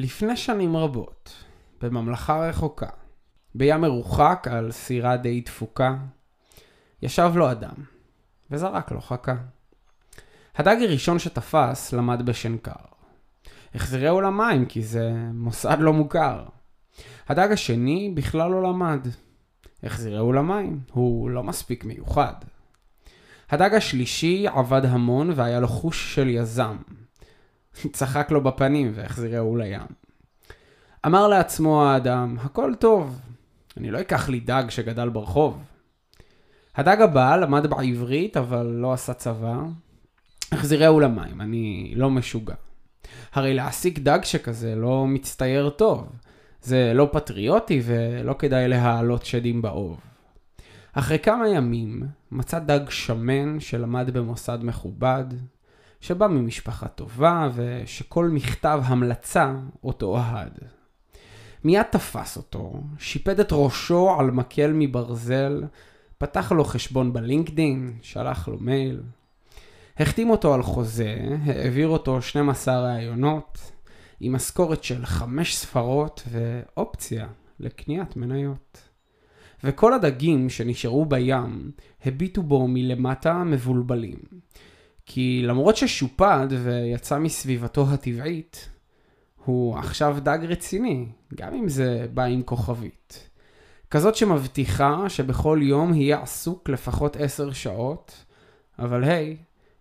לפני שנים רבות, בממלכה רחוקה, בים מרוחק על סירה די דפוקה, ישב לו אדם, וזרק לו חכה. הדג הראשון שתפס למד בשנקר. החזירהו למים כי זה מוסד לא מוכר. הדג השני בכלל לא למד. החזירהו למים, הוא לא מספיק מיוחד. הדג השלישי עבד המון והיה לו חוש של יזם. צחק לו בפנים והחזירהו לים. אמר לעצמו האדם, הכל טוב, אני לא אקח לי דג שגדל ברחוב. הדג הבא למד בעברית אבל לא עשה צבא. החזירהו למים, אני לא משוגע. הרי להעסיק דג שכזה לא מצטייר טוב. זה לא פטריוטי ולא כדאי להעלות שדים באוב. אחרי כמה ימים מצא דג שמן שלמד במוסד מכובד, שבא ממשפחה טובה ושכל מכתב המלצה אותו אהד. מיד תפס אותו, שיפד את ראשו על מקל מברזל, פתח לו חשבון בלינקדין, שלח לו מייל. החתים אותו על חוזה, העביר אותו 12 ראיונות, עם משכורת של 5 ספרות ואופציה לקניית מניות. וכל הדגים שנשארו בים הביטו בו מלמטה מבולבלים. כי למרות ששופד ויצא מסביבתו הטבעית, הוא עכשיו דג רציני, גם אם זה בא עם כוכבית. כזאת שמבטיחה שבכל יום יהיה עסוק לפחות עשר שעות, אבל היי,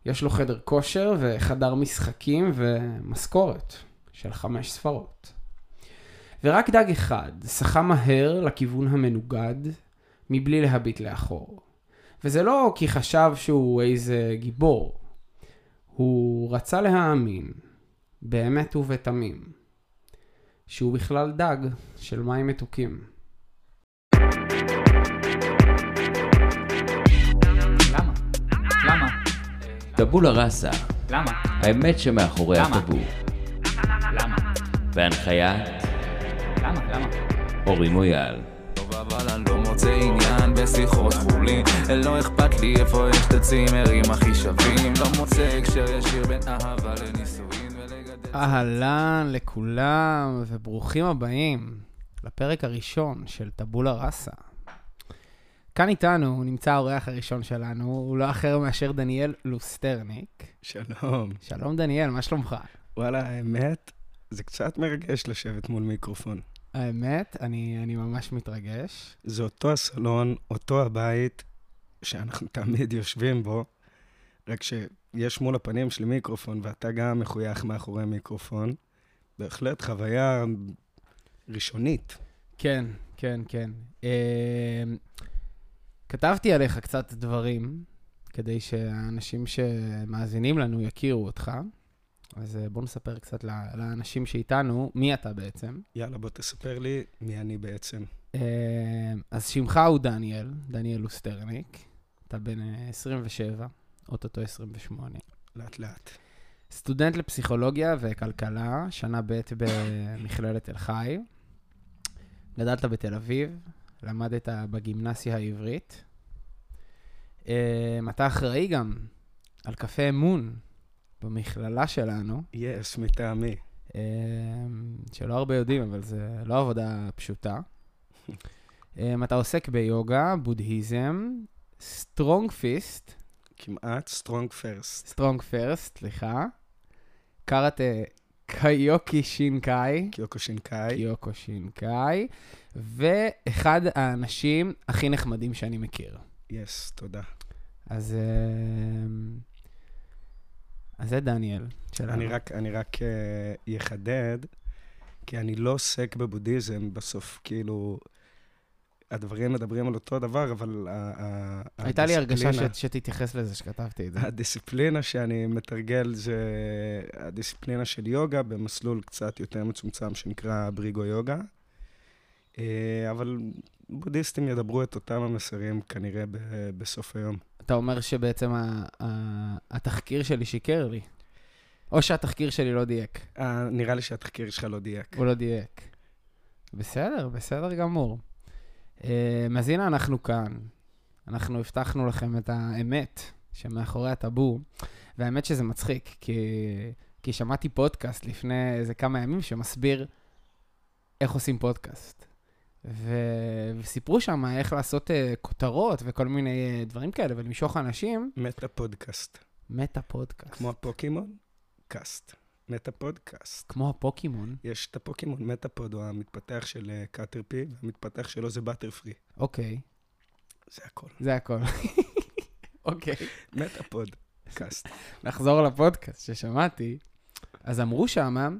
יש לו חדר כושר וחדר משחקים ומשכורת של חמש ספרות. ורק דג אחד שחה מהר לכיוון המנוגד, מבלי להביט לאחור. וזה לא כי חשב שהוא איזה גיבור. הוא רצה להאמין, באמת ובתמים, שהוא בכלל דג של מים מתוקים. למה? למה? טבולה ראסה, למה? האמת שמאחורי למה? הטאבו, למה? בהנחיית למה? למה? אורי מויאל. אבל אני לא מוצא עניין בשיחות חולין לא אכפת לי איפה יש את הצימרים הכי שווים לא מוצא הקשר ישיר בין אהבה לנישואין ולגדל אהלן לכולם וברוכים הבאים לפרק הראשון של טבולה ראסה. כאן איתנו נמצא האורח הראשון שלנו, הוא לא אחר מאשר דניאל לוסטרניק. שלום. שלום דניאל, מה שלומך? וואלה, האמת, זה קצת מרגש לשבת מול מיקרופון. האמת, אני, אני ממש מתרגש. זה אותו הסלון, אותו הבית, שאנחנו תמיד יושבים בו, רק שיש מול הפנים שלי מיקרופון, ואתה גם מחוייך מאחורי מיקרופון. בהחלט חוויה ראשונית. כן, כן, כן. אה, כתבתי עליך קצת דברים, כדי שהאנשים שמאזינים לנו יכירו אותך. אז אה, בוא נספר קצת לאנשים שאיתנו, מי אתה בעצם. יאללה, בוא תספר לי מי אני בעצם. אה, אז שמך הוא דניאל, דניאל לוסטרניק. אתה בן אה, 27, אוטוטו 28. לאט לאט. סטודנט לפסיכולוגיה וכלכלה, שנה ב' במכללת תל חי. גדלת בתל אביב, למדת בגימנסיה העברית. אה, אתה אחראי גם על קפה אמון במכללה שלנו, yes, מטעמי. אה, שלא הרבה יודעים, אבל זה לא עבודה פשוטה. אה, אתה עוסק ביוגה, בודהיזם, Strong Fist, כמעט Strong First. Strong First, סליחה, קראטה קיוקי שינקאי, קיוקו שינקאי. קיוקו שינקאי, ואחד האנשים הכי נחמדים שאני מכיר. יס, תודה. אז, אה, אז זה דניאל שלנו. אני רק, אני רק uh, אחדד, כי אני לא עוסק בבודהיזם, בסוף כאילו, הדברים מדברים על אותו דבר, אבל ה- הייתה לי הרגשה ש- שתתייחס לזה שכתבתי את זה. הדיסציפלינה שאני מתרגל זה הדיסציפלינה של יוגה במסלול קצת יותר מצומצם שנקרא בריגו יוגה. אה, אבל בודהיסטים ידברו את אותם המסרים כנראה ב- בסוף היום. אתה אומר שבעצם ה- ה- התחקיר שלי שיקר לי. או שהתחקיר שלי לא דייק. אה, נראה לי שהתחקיר שלך לא דייק. הוא לא דייק. בסדר, בסדר גמור. אה, אז הנה אנחנו כאן. אנחנו הבטחנו לכם את האמת שמאחורי הטאבו, והאמת שזה מצחיק, כי כי שמעתי פודקאסט לפני איזה כמה ימים שמסביר איך עושים פודקאסט. ו... וסיפרו שם איך לעשות uh, כותרות וכל מיני uh, דברים כאלה, ולמשוך אנשים. מטה פודקאסט. מטה פודקאסט. כמו הפוקימון? קאסט. מטא פודקאסט. כמו הפוקימון. יש את הפוקימון Metapod, הוא המתפתח של אה, Caterpie, והמתפתח שלו זה Butterfree. אוקיי, זה הכל. זה הכל. אוקיי. מטה פוד, קאסט. נחזור לפודקאסט ששמעתי. אז אמרו שם,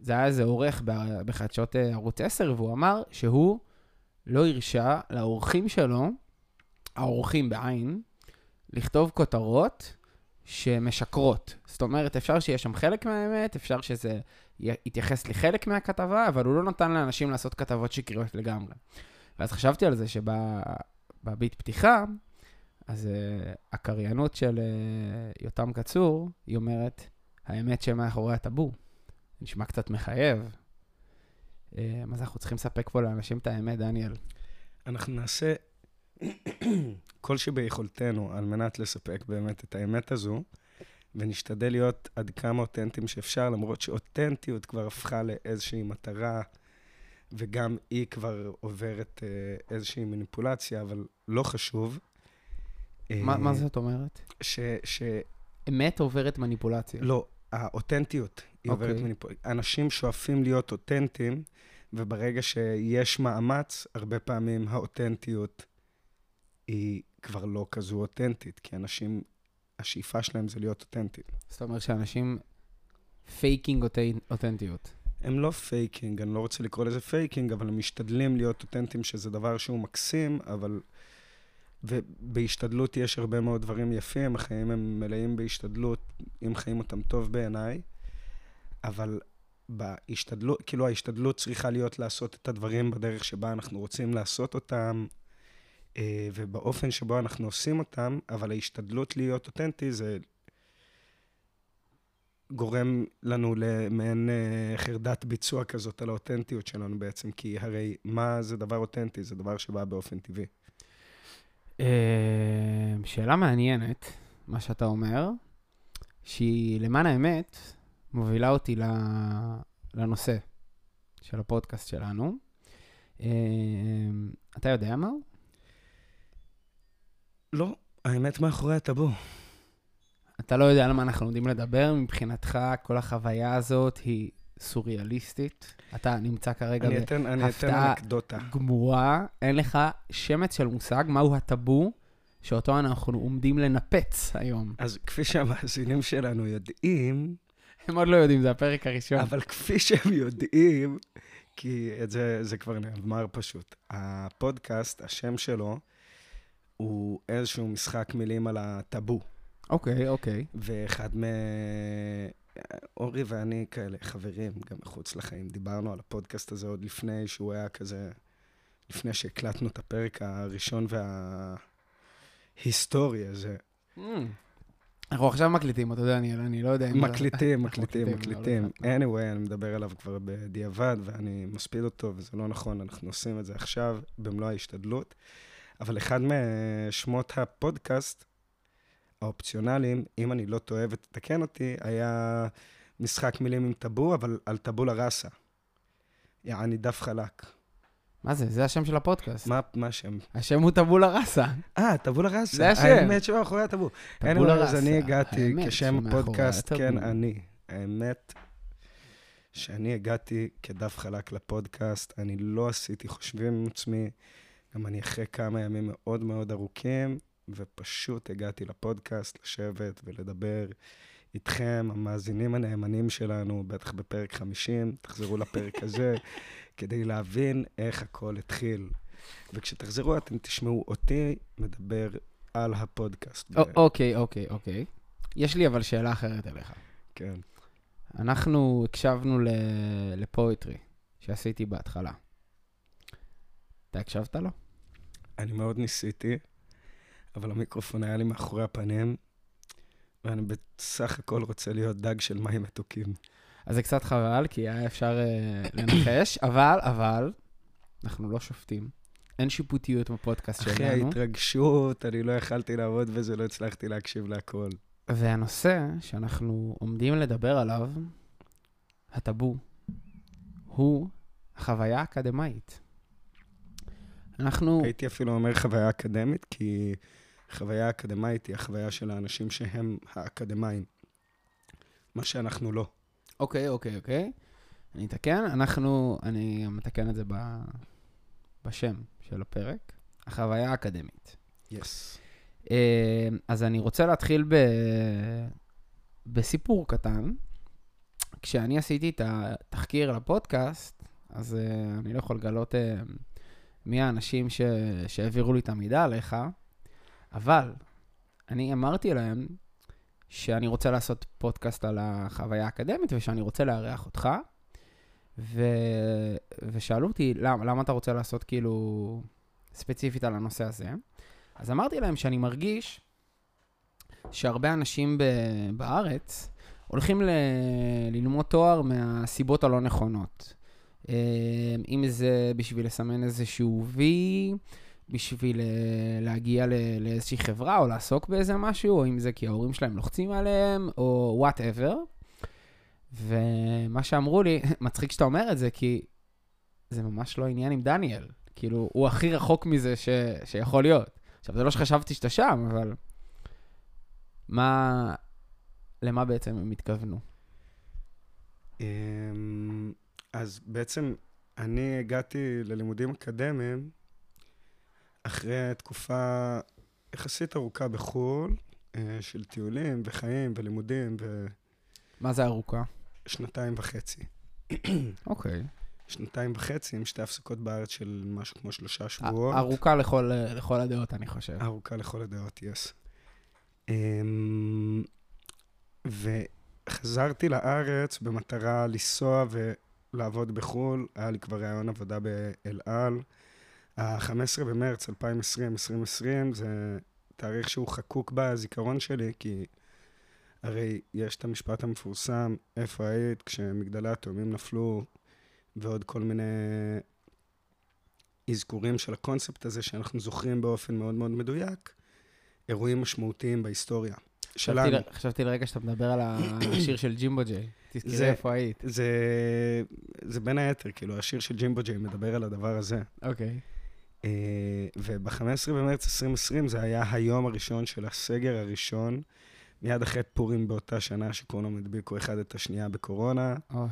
זה היה איזה עורך בחדשות אה, ערוץ 10, והוא אמר שהוא לא הרשה לאורחים שלו, האורחים בעין, לכתוב כותרות שמשקרות. זאת אומרת, אפשר שיהיה שם חלק מהאמת, אפשר שזה יתייחס לחלק מהכתבה, אבל הוא לא נתן לאנשים לעשות כתבות שקריות לגמרי. ואז חשבתי על זה שבביט פתיחה, אז uh, הקריינות של uh, יותם קצור, היא אומרת, האמת שמאחורי הטאבו. נשמע קצת מחייב. אז אנחנו צריכים לספק פה לאנשים את האמת, דניאל. אנחנו נעשה כל שביכולתנו על מנת לספק באמת את האמת הזו, ונשתדל להיות עד כמה אותנטיים שאפשר, למרות שאותנטיות כבר הפכה לאיזושהי מטרה, וגם היא כבר עוברת אה, איזושהי מניפולציה, אבל לא חשוב. מה, אה, מה זאת אומרת? ש... ש... אמת עוברת מניפולציה. לא, האותנטיות היא עוברת אוקיי. מניפולציה. אנשים שואפים להיות אותנטיים, וברגע שיש מאמץ, הרבה פעמים האותנטיות היא כבר לא כזו אותנטית, כי אנשים, השאיפה שלהם זה להיות אותנטיים. זאת אומרת שאנשים faking אותנ- אותנטיות. הם לא faking, אני לא רוצה לקרוא לזה faking, אבל הם משתדלים להיות אותנטיים, שזה דבר שהוא מקסים, אבל... ובהשתדלות יש הרבה מאוד דברים יפים, החיים הם מלאים בהשתדלות, אם חיים אותם טוב בעיניי, אבל בהשתדלות, כאילו ההשתדלות צריכה להיות לעשות את הדברים בדרך שבה אנחנו רוצים לעשות אותם, אה, ובאופן שבו אנחנו עושים אותם, אבל ההשתדלות להיות אותנטי זה גורם לנו למעין אה, חרדת ביצוע כזאת על האותנטיות שלנו בעצם, כי הרי מה זה דבר אותנטי? זה דבר שבא באופן טבעי. אה, שאלה מעניינת, מה שאתה אומר, שהיא למען האמת מובילה אותי לנושא של הפודקאסט שלנו. אה, אתה יודע מהו? לא, האמת מאחורי הטאבו. אתה לא יודע על מה אנחנו עומדים לדבר, מבחינתך כל החוויה הזאת היא סוריאליסטית. אתה נמצא כרגע אני אתן, אני אתן הפתעה. אנקדוטה. גמורה, אין לך שמץ של מושג מהו הטאבו שאותו אנחנו עומדים לנפץ היום. אז כפי שהמאזינים שלנו יודעים, הם עוד לא יודעים, זה הפרק הראשון. אבל כפי שהם יודעים, כי את זה, זה כבר נאמר פשוט. הפודקאסט, השם שלו, הוא איזשהו משחק מילים על הטאבו. אוקיי, אוקיי. ואחד מ... אורי ואני כאלה חברים, גם מחוץ לחיים. דיברנו על הפודקאסט הזה עוד לפני שהוא היה כזה, לפני שהקלטנו את הפרק הראשון וההיסטורי הזה. אנחנו עכשיו מקליטים אותו, דניאל, אני לא יודע אם... מקליטים, מקליטים, מקליטים, מקליטים. לא anyway, אני מדבר עליו כבר בדיעבד, ואני מספיד אותו, וזה לא נכון, אנחנו עושים את זה עכשיו במלוא ההשתדלות. אבל אחד משמות הפודקאסט האופציונליים, אם אני לא טועה ותתקן אותי, היה משחק מילים עם טאבו, אבל על טאבולה ראסה. יעני דף חלק. מה זה? זה השם של הפודקאסט. מה, מה השם? השם הוא טבולה ראסה. אה, טבולה ראסה. זה השם. האמת שמאחורי הטאבו. טבולה ראסה. אני הגעתי כשם הטאבו. כן, אני. האמת שאני הגעתי כדף חלק לפודקאסט, אני לא עשיתי חושבים עם עצמי, גם אני אחרי כמה ימים מאוד מאוד ארוכים, ופשוט הגעתי לפודקאסט לשבת ולדבר איתכם, המאזינים הנאמנים שלנו, בטח בפרק 50, תחזרו לפרק הזה, כדי להבין איך הכל התחיל. וכשתחזרו אתם תשמעו אותי מדבר על הפודקאסט. אוקיי, אוקיי, אוקיי. יש לי אבל שאלה אחרת אליך. כן. אנחנו הקשבנו לפואטרי שעשיתי בהתחלה. אתה הקשבת לו? אני מאוד ניסיתי, אבל המיקרופון היה לי מאחורי הפנים, ואני בסך הכל רוצה להיות דג של מים מתוקים. אז זה קצת חבל, כי היה אפשר uh, לנחש, אבל, אבל, אנחנו לא שופטים. אין שיפוטיות בפודקאסט שלנו. ההתרגשות, אני לא יכלתי לעבוד בזה, לא הצלחתי להקשיב להכל. והנושא שאנחנו עומדים לדבר עליו, הטאבו, הוא החוויה האקדמאית. אנחנו... הייתי אפילו אומר חוויה אקדמית, כי חוויה אקדמאית היא החוויה של האנשים שהם האקדמאים. מה שאנחנו לא. אוקיי, אוקיי, אוקיי. אני אתקן, אנחנו, אני מתקן את זה ב, בשם של הפרק, החוויה האקדמית. יס. אה, אז אני רוצה להתחיל ב, בסיפור קטן. כשאני עשיתי את התחקיר לפודקאסט, אז uh, אני לא יכול לגלות uh, מי האנשים ש, שהעבירו לי את המידע עליך, אבל אני אמרתי להם שאני רוצה לעשות פודקאסט על החוויה האקדמית ושאני רוצה לארח אותך, ו... ושאלו אותי, למה, למה אתה רוצה לעשות כאילו ספציפית על הנושא הזה? אז אמרתי להם שאני מרגיש שהרבה אנשים ב... בארץ הולכים ל... ללמוד תואר מהסיבות הלא נכונות. אה, אם זה בשביל לסמן איזשהו וי, בשביל אה, להגיע. לאיזושהי חברה או לעסוק באיזה משהו, או אם זה כי ההורים שלהם לוחצים עליהם, או וואטאבר. ומה שאמרו לי, מצחיק שאתה אומר את זה, כי זה ממש לא עניין עם דניאל. כאילו, הוא הכי רחוק מזה ש... שיכול להיות. עכשיו, זה לא שחשבתי שאתה שם, אבל... מה... למה בעצם הם התכוונו? אמ, אז בעצם אני הגעתי ללימודים אקדמיים אחרי תקופה יחסית ארוכה בחו"ל, אה, של טיולים וחיים ולימודים מה זה ארוכה? ושנתיים וחצי. אוקיי. שנתיים וחצי עם שתי הפסקות בארץ של משהו כמו שלושה שבועות. ארוכה לכל, לכל הדעות, אני חושב. ארוכה לכל הדעות, יס. אמ, וחזרתי לארץ במטרה לנסוע ולעבוד בחו"ל. היה לי כבר רעיון עבודה באל על. ה-15 במרץ 2020, 2020, זה תאריך שהוא חקוק בזיכרון שלי, כי הרי יש את המשפט המפורסם, איפה היית כשמגדלי התאומים נפלו, ועוד כל מיני אזכורים של הקונספט הזה שאנחנו זוכרים באופן מאוד מאוד מדויק, אירועים משמעותיים בהיסטוריה שלנו. חשבתי לרגע שאתה מדבר על השיר של ג'ימבו ג'יי. תזכרי זה- איפה היית. זה, זה בין היתר, כאילו, השיר של ג'ימבו ג'יי מדבר על הדבר הזה. אוקיי. אה, וב-15 במרץ 2020 זה היה היום הראשון של הסגר הראשון, מיד אחרי פורים באותה שנה שכולם הדביקו אחד את השנייה בקורונה, אוי.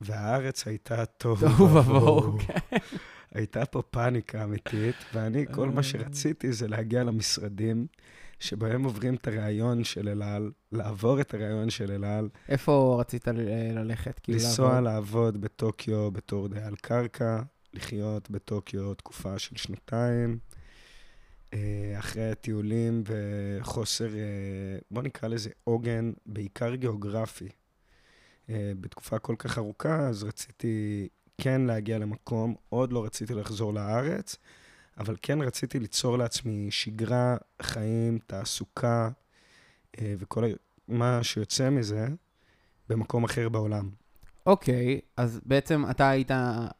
והארץ הייתה טוב ובוהו, כן. הייתה פה פאניקה אמיתית, ואני, כל מה שרציתי זה להגיע למשרדים שבהם עוברים את הראיון של אל על, לעבור את הראיון של אל על, איפה רצית ללכת? כאילו, לנסוע? לעבוד בטוקיו בתור דייל קרקע, לחיות בטוקיו תקופה של שנתיים, אה, אחרי טיולים וחוסר, אה, בוא נקרא לזה עוגן, בעיקר גיאוגרפי. אה, בתקופה כל כך ארוכה, אז רציתי כן להגיע למקום, עוד לא רציתי לחזור לארץ, אבל כן רציתי ליצור לעצמי שגרה, חיים, תעסוקה, וכל ה- מה שיוצא מזה במקום אחר בעולם. אוקיי, אז בעצם אתה היית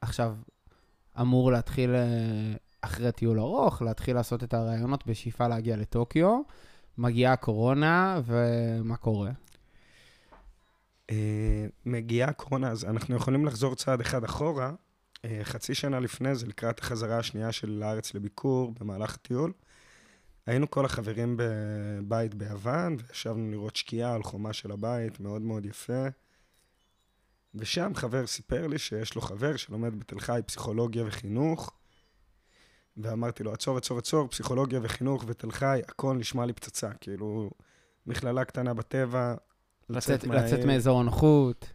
עכשיו אמור להתחיל, אה, אחרי טיול ארוך, להתחיל לעשות את הראיונות בשאיפה להגיע לטוקיו. מגיעה הקורונה, ומה קורה? אה, מגיעה הקורונה, אז אנחנו יכולים לחזור צעד אחד אחורה. אה, חצי שנה לפני זה, לקראת החזרה השנייה של לארץ לביקור במהלך הטיול, היינו כל החברים בבית ביוון, וישבנו לראות שקיעה על חומה של הבית, מאוד מאוד יפה. ושם חבר סיפר לי שיש לו חבר שלומד בתל חי פסיכולוגיה וחינוך, ואמרתי לו, עצור, עצור, עצור, פסיכולוגיה וחינוך ותל חי, הכל נשמע לי פצצה, כאילו, מכללה קטנה בטבע, לצאת, מהעיר. לצאת מאזור הנוחות.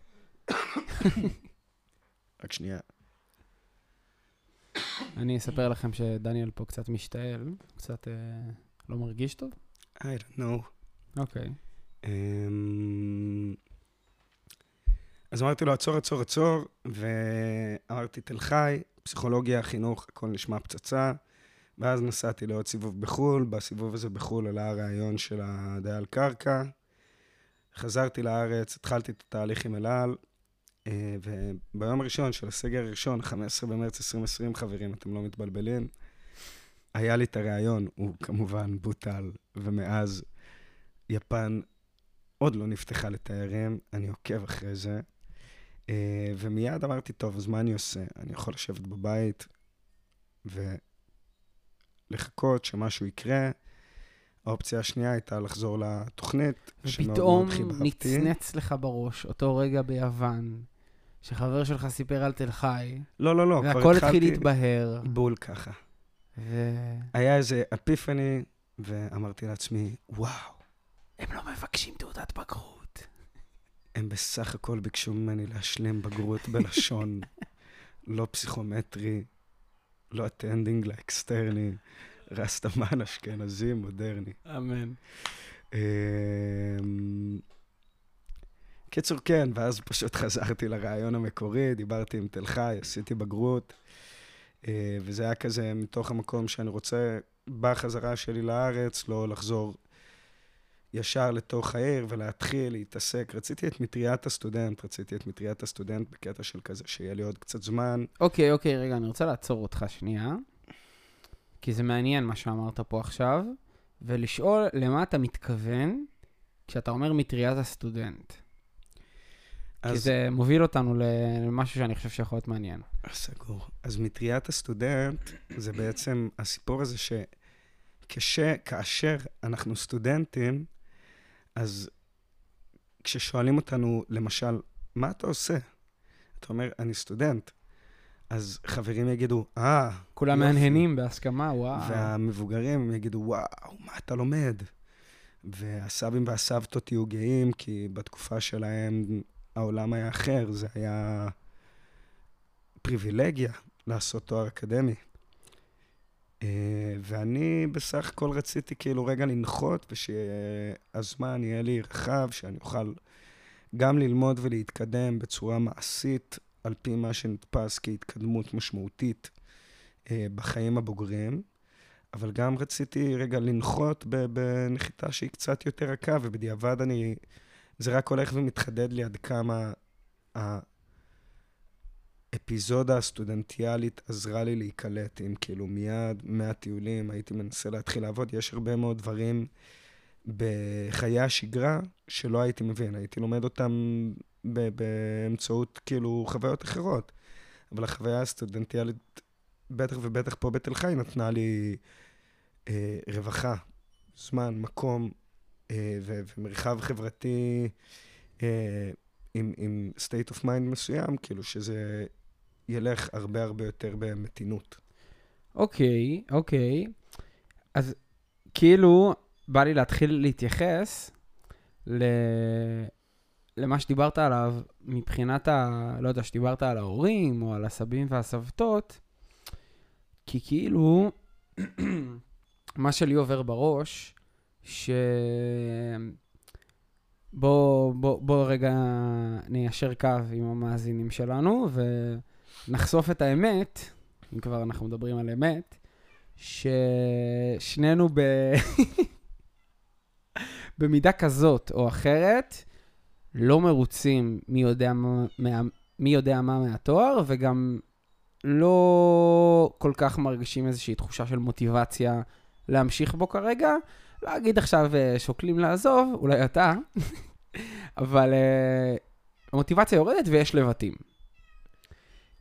רק שנייה. אני אספר לכם שדניאל פה קצת משתעל, קצת אה, לא מרגיש טוב. I don't know. אוקיי. אמ, אז אמרתי לו, עצור, עצור, עצור, ואמרתי, תל חי, פסיכולוגיה, חינוך, הכל נשמע פצצה. ואז נסעתי לעוד סיבוב בחו"ל, בסיבוב הזה בחו"ל עלה הרעיון של הדייל קרקע. חזרתי לארץ, התחלתי את התהליך עם אל על, אה, וביום הראשון של הסגר הראשון, 15 במרץ 2020, חברים, אתם לא מתבלבלים, היה לי את הרעיון, הוא כמובן בוטל, ומאז יפן עוד לא נפתחה לתיירים, אני עוקב אחרי זה. אה, ומיד אמרתי, טוב, אז מה אני עושה? אני יכול לשבת בבית ולחכות שמשהו יקרה. האופציה השנייה הייתה לחזור לתוכנית, שמאוד ופתאום מאוד חיבבתי. נצנץ לך בראש, אותו רגע ביוון, שחבר שלך סיפר על תל חי, לא, לא, לא, כבר והכל התחלתי... התחיל להתבהר. בול ככה. ו... היה איזה אפיפני, ואמרתי לעצמי, וואו, הם לא מבקשים תעודת בגרות. הם בסך הכל ביקשו ממני להשלים בגרות בלשון, לא פסיכומטרי, לא attending לאקסטרני, רסטמן אשכנזי מודרני. אמן. אמ, קיצור, כן, ואז פשוט חזרתי לרעיון המקורי, דיברתי עם תל חי, עשיתי בגרות, אה, וזה היה כזה מתוך המקום שאני רוצה, בחזרה שלי לארץ, לא לחזור ישר לתוך העיר ולהתחיל להתעסק. רציתי את מטריית הסטודנט, רציתי את מטריית הסטודנט בקטע של כזה, שיהיה לי עוד קצת זמן. אוקיי, אוקיי, רגע, אני רוצה לעצור אותך שנייה, כי זה מעניין מה שאמרת פה עכשיו, ולשאול למה אתה מתכוון כשאתה אומר מטריית הסטודנט. כי אז- זה מוביל אותנו למשהו שאני חושב שיכול להיות מעניין. סגור. אז מטריית הסטודנט, זה בעצם הסיפור הזה שכאשר אנחנו סטודנטים, אז כששואלים אותנו, למשל, מה אתה עושה? אתה אומר, אני סטודנט. אז חברים יגידו, אה, כולם יופי. מהנהנים בהסכמה, וואו. והמבוגרים יגידו, וואו, מה אתה לומד? והסבים והסבתות יהיו גאים, כי בתקופה שלהם העולם היה אחר, זה היה פריבילגיה לעשות תואר אקדמי. אה, ואני בסך הכל רציתי כאילו רגע לנחות, ושהזמן יהיה לי רחב, שאני אוכל גם ללמוד ולהתקדם בצורה מעשית, על פי מה שנתפס כהתקדמות משמעותית אה, בחיים הבוגרים, אבל גם רציתי רגע לנחות בנחיתה שהיא קצת יותר רכה, ובדיעבד אני... זה רק הולך ומתחדד לי עד כמה האפיזודה הסטודנטיאלית עזרה לי להיקלט, אם כאילו מיד מהטיולים הייתי מנסה להתחיל לעבוד. יש הרבה מאוד דברים בחיי השגרה שלא הייתי מבין, הייתי לומד אותם באמצעות כאילו חוויות אחרות. אבל החוויה הסטודנטיאלית, בטח ובטח פה בתל חי, נתנה לי אה, רווחה, זמן, מקום אה, ו- ומרחב חברתי אה, עם, עם state of mind מסוים, כאילו שזה ילך הרבה הרבה יותר במתינות. אוקיי, אוקיי. אז כאילו, בא לי להתחיל להתייחס ל... למה שדיברת עליו מבחינת ה... לא יודע, שדיברת על ההורים או על הסבים והסבתות, כי כאילו, מה שלי עובר בראש, ש... בוא, בוא, בוא רגע ניישר קו עם המאזינים שלנו ונחשוף את האמת, אם כבר אנחנו מדברים על אמת, ששנינו ב... במידה כזאת או אחרת לא מרוצים מי יודע מה, מה, מי יודע מה מהתואר, וגם לא כל כך מרגישים איזושהי תחושה של מוטיבציה להמשיך בו כרגע. להגיד עכשיו אה, שוקלים לעזוב, אולי אתה, אבל אה, המוטיבציה יורדת ויש לבטים.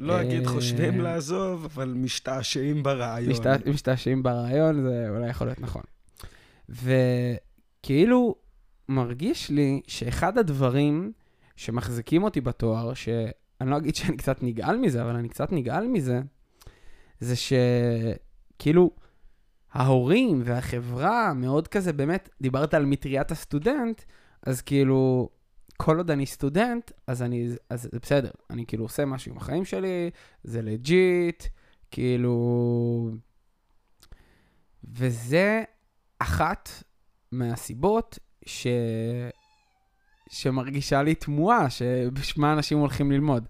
לא אגיד אה, חושבים לעזוב, אבל משתעשעים ברעיון. משת- משתעשעים ברעיון, זה אולי יכול להיות נכון. וכאילו, מרגיש לי שאחד הדברים שמחזיקים אותי בתואר, שאני לא אגיד שאני קצת נגעל מזה, אבל אני קצת נגעל מזה, זה שכאילו, ההורים והחברה מאוד כזה, באמת, דיברת על מטריית הסטודנט, אז כאילו, כל עוד אני סטודנט, אז אני, אז זה בסדר, אני כאילו עושה משהו עם החיים שלי, זה legit, כאילו... וזה אחת מהסיבות ש... שמרגישה לי תמוהה, שבשמה אנשים הולכים ללמוד.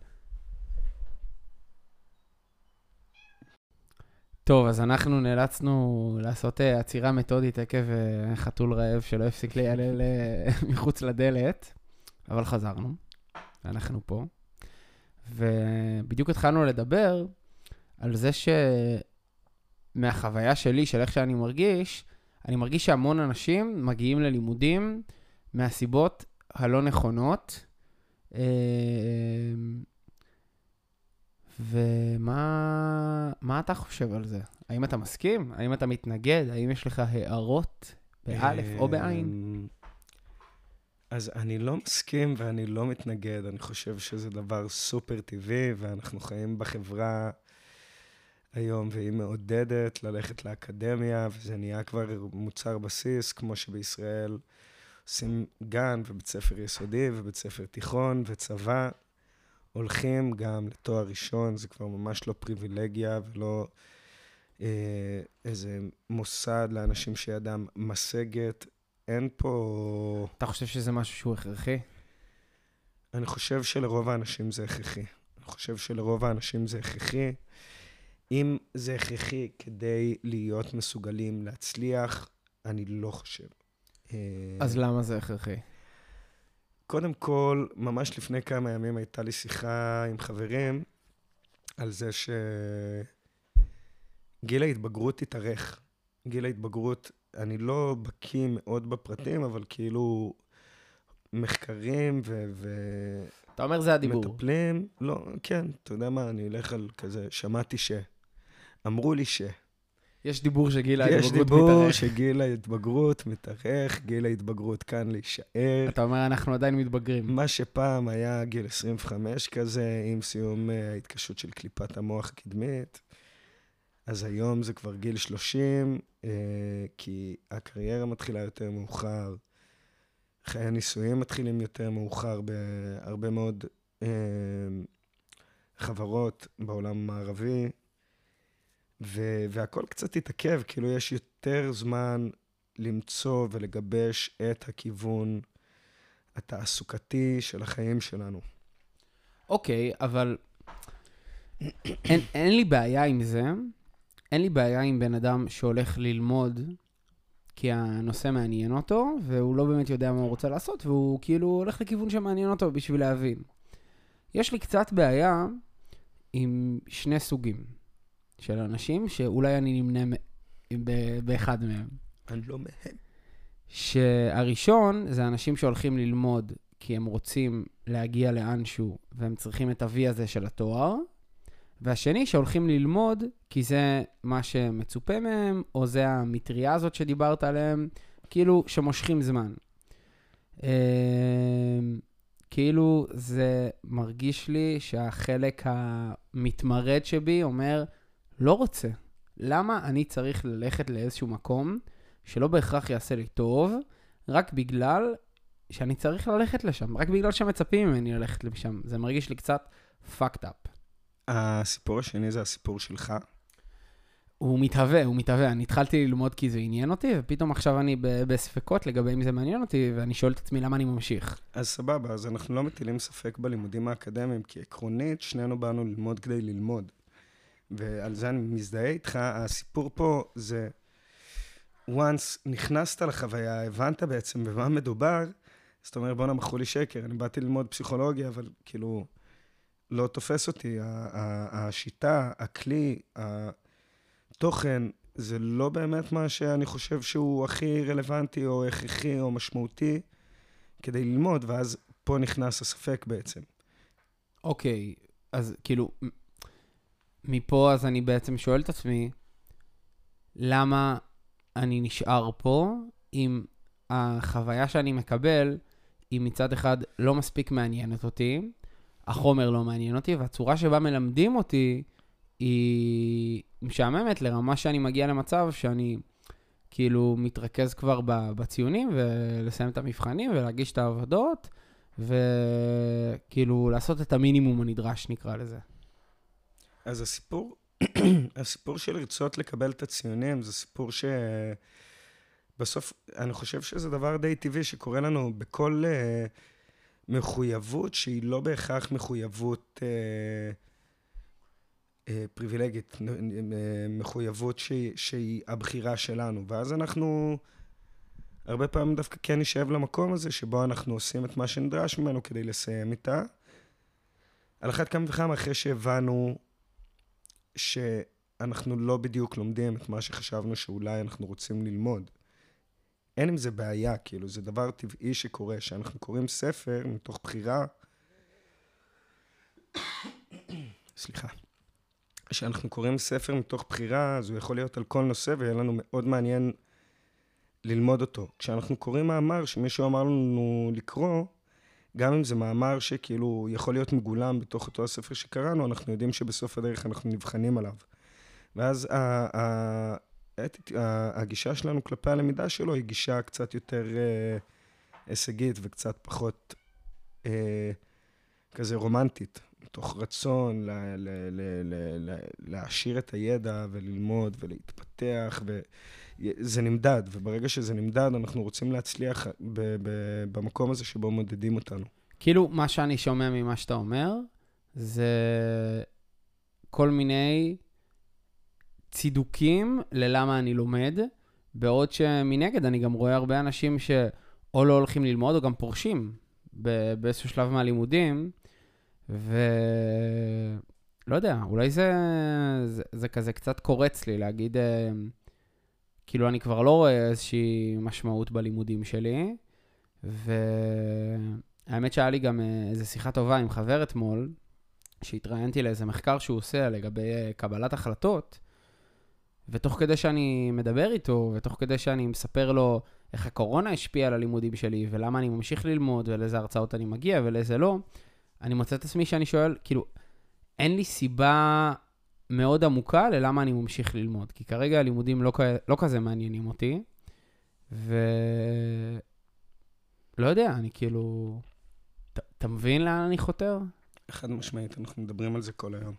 טוב, אז אנחנו נאלצנו לעשות אה, עצירה מתודית עקב אה, חתול רעב שלא הפסיק ליילל אה, מחוץ לדלת, אבל חזרנו, אנחנו פה. ובדיוק התחלנו לדבר על זה שמהחוויה שלי, של איך שאני מרגיש, אני מרגיש שהמון אנשים מגיעים ללימודים מהסיבות הלא נכונות. ומה מה אתה חושב על זה? האם אתה מסכים? האם אתה מתנגד? האם יש לך הערות באלף או בעין? אמ, אז אני לא מסכים ואני לא מתנגד, אני חושב שזה דבר סופר טבעי, ואנחנו חיים בחברה היום, והיא מעודדת ללכת לאקדמיה, וזה נהיה כבר מוצר בסיס, כמו שבישראל עושים גן ובית ספר יסודי ובית ספר תיכון וצבא. הולכים גם לתואר ראשון, זה כבר ממש לא פריבילגיה ולא אה, איזה מוסד לאנשים שידם משגת. אין פה... אתה חושב שזה משהו שהוא הכרחי? אני חושב שלרוב האנשים זה הכרחי. אני חושב שלרוב האנשים זה הכרחי. אם זה הכרחי כדי להיות מסוגלים להצליח, אני לא חושב. אה, אז למה זה הכרחי? קודם כל, ממש לפני כמה ימים הייתה לי שיחה עם חברים על זה שגיל ההתבגרות התארך. גיל ההתבגרות, אני לא בקיא מאוד בפרטים, אבל כאילו מחקרים ו... ו- אתה אומר זה הדיבור. מטפלים, לא, כן, אתה יודע מה, אני אלך על כזה, שמעתי ש... אמרו לי ש... יש דיבור שגיל יש ההתבגרות דיבור מתארך. שגיל ההתבגרות מתארך, גיל ההתבגרות כאן להישאר. אתה אומר, אנחנו עדיין מתבגרים. מה שפעם היה גיל 25 כזה, עם סיום אה, ההתקשרות של קליפת המוח הקדמית, אז היום זה כבר גיל 30, אה, כי הקריירה מתחילה יותר מאוחר, חיי הנישואים מתחילים יותר מאוחר בהרבה מאוד אה, חברות בעולם המערבי, ו- והכל קצת התעכב, כאילו יש יותר זמן למצוא ולגבש את הכיוון התעסוקתי של החיים שלנו. אוקיי, אבל אין, אין לי בעיה עם זה. אין לי בעיה עם בן אדם שהולך ללמוד כי הנושא מעניין אותו, והוא לא באמת יודע מה הוא רוצה לעשות, והוא כאילו הולך לכיוון שמעניין אותו בשביל להבין. יש לי קצת בעיה עם שני סוגים של אנשים, שאולי אני נמנה מ- ב- באחד מהם. אני לא מהם. שהראשון זה אנשים שהולכים ללמוד כי הם רוצים להגיע לאנשהו והם צריכים את ה-V הזה של התואר, והשני שהולכים ללמוד כי זה מה שמצופה מהם, או זה המטריה הזאת שדיברת עליהם, כאילו שמושכים זמן. אמ, כאילו זה מרגיש לי שהחלק המתמרד שבי אומר, לא רוצה. למה אני צריך ללכת לאיזשהו מקום שלא בהכרח יעשה לי טוב, רק בגלל שאני צריך ללכת לשם, רק בגלל שמצפים ממני ללכת לשם. זה מרגיש לי קצת fucked up. הסיפור השני זה הסיפור שלך. הוא מתהווה, הוא מתהווה. אני התחלתי ללמוד כי זה עניין אותי, ופתאום עכשיו אני בספקות לגבי אם זה מעניין אותי, ואני שואל את עצמי למה אני ממשיך. אז סבבה, אז אנחנו לא מטילים ספק בלימודים האקדמיים, כי עקרונית שנינו באנו ללמוד כדי ללמוד. ועל זה אני מזדהה איתך, הסיפור פה זה, once נכנסת לחוויה, הבנת בעצם במה מדובר, אז אתה אומר, בואנה, מכרו לי שקר, אני באתי ללמוד פסיכולוגיה, אבל כאילו, לא תופס אותי. השיטה, הכלי, התוכן, זה לא באמת מה שאני חושב שהוא הכי רלוונטי או הכרחי או משמעותי כדי ללמוד, ואז פה נכנס הספק בעצם. אוקיי, אז כאילו, מפה אז אני בעצם שואל את עצמי, למה אני נשאר פה אם החוויה שאני מקבל היא מצד אחד לא מספיק מעניינת אותי, החומר לא מעניין אותי, והצורה שבה מלמדים אותי היא משעממת לרמה שאני מגיע למצב שאני כאילו מתרכז כבר בציונים ולסיים את המבחנים ולהגיש את העבודות, וכאילו לעשות את המינימום הנדרש נקרא לזה. אז הסיפור, הסיפור של לרצות לקבל את הציונים, זה סיפור שבסוף, אני חושב שזה דבר די טבעי שקורה לנו בכל uh, מחויבות שהיא לא בהכרח מחויבות uh, פריבילגית, מחויבות שהיא, שהיא הבחירה שלנו. ואז אנחנו הרבה פעמים דווקא כן נשאב למקום הזה שבו אנחנו עושים את מה שנדרש ממנו כדי לסיים איתה. על אחת כמה וכמה אחרי שהבנו שאנחנו לא בדיוק לומדים את מה שחשבנו שאולי אנחנו רוצים ללמוד. אין עם זה בעיה, כאילו, זה דבר טבעי שקורה, שאנחנו קוראים ספר מתוך בחירה. סליחה. כשאנחנו קוראים ספר מתוך בחירה, אז הוא יכול להיות על כל נושא, ויהיה לנו מאוד מעניין ללמוד אותו. כשאנחנו קוראים מאמר שמישהו אמר לנו לקרוא, גם אם זה מאמר שכאילו יכול להיות מגולם בתוך אותו הספר שקראנו, אנחנו יודעים שבסוף הדרך אנחנו נבחנים עליו. ואז ה- ה- ה- הגישה שלנו כלפי הלמידה שלו היא גישה קצת יותר אה, הישגית וקצת פחות אה, כזה רומנטית, מתוך רצון ל- ל- ל- ל- ל- להעשיר את הידע וללמוד ולהתפתח, וזה נמדד, וברגע שזה נמדד, אנחנו רוצים להצליח ב- ב- במקום הזה שבו מודדים אותנו. כאילו, מה שאני שומע ממה שאתה אומר, זה כל מיני צידוקים ללמה אני לומד, בעוד שמנגד אני גם רואה הרבה אנשים שאו לא הולכים ללמוד או גם פורשים באיזשהו שלב מהלימודים, ולא יודע, אולי זה, זה, זה כזה קצת קורץ לי להגיד, אה, כאילו אני כבר לא רואה איזושהי משמעות בלימודים שלי, והאמת שהיה לי גם אה, איזו שיחה טובה עם חבר אתמול, שהתראיינתי לאיזה מחקר שהוא עושה לגבי אה, קבלת החלטות, ותוך כדי שאני מדבר איתו, ותוך כדי שאני מספר לו איך הקורונה השפיעה על הלימודים שלי, ולמה אני ממשיך ללמוד, ולאיזה הרצאות אני מגיע ולאיזה לא, אני מוצא את עצמי שאני שואל, כאילו, אין לי סיבה מאוד עמוקה ללמה אני ממשיך ללמוד, כי כרגע הלימודים לא, לא כזה מעניינים אותי, ו... לא יודע, אני כאילו... אתה מבין לאן אני חותר? חד משמעית, אנחנו מדברים על זה כל היום.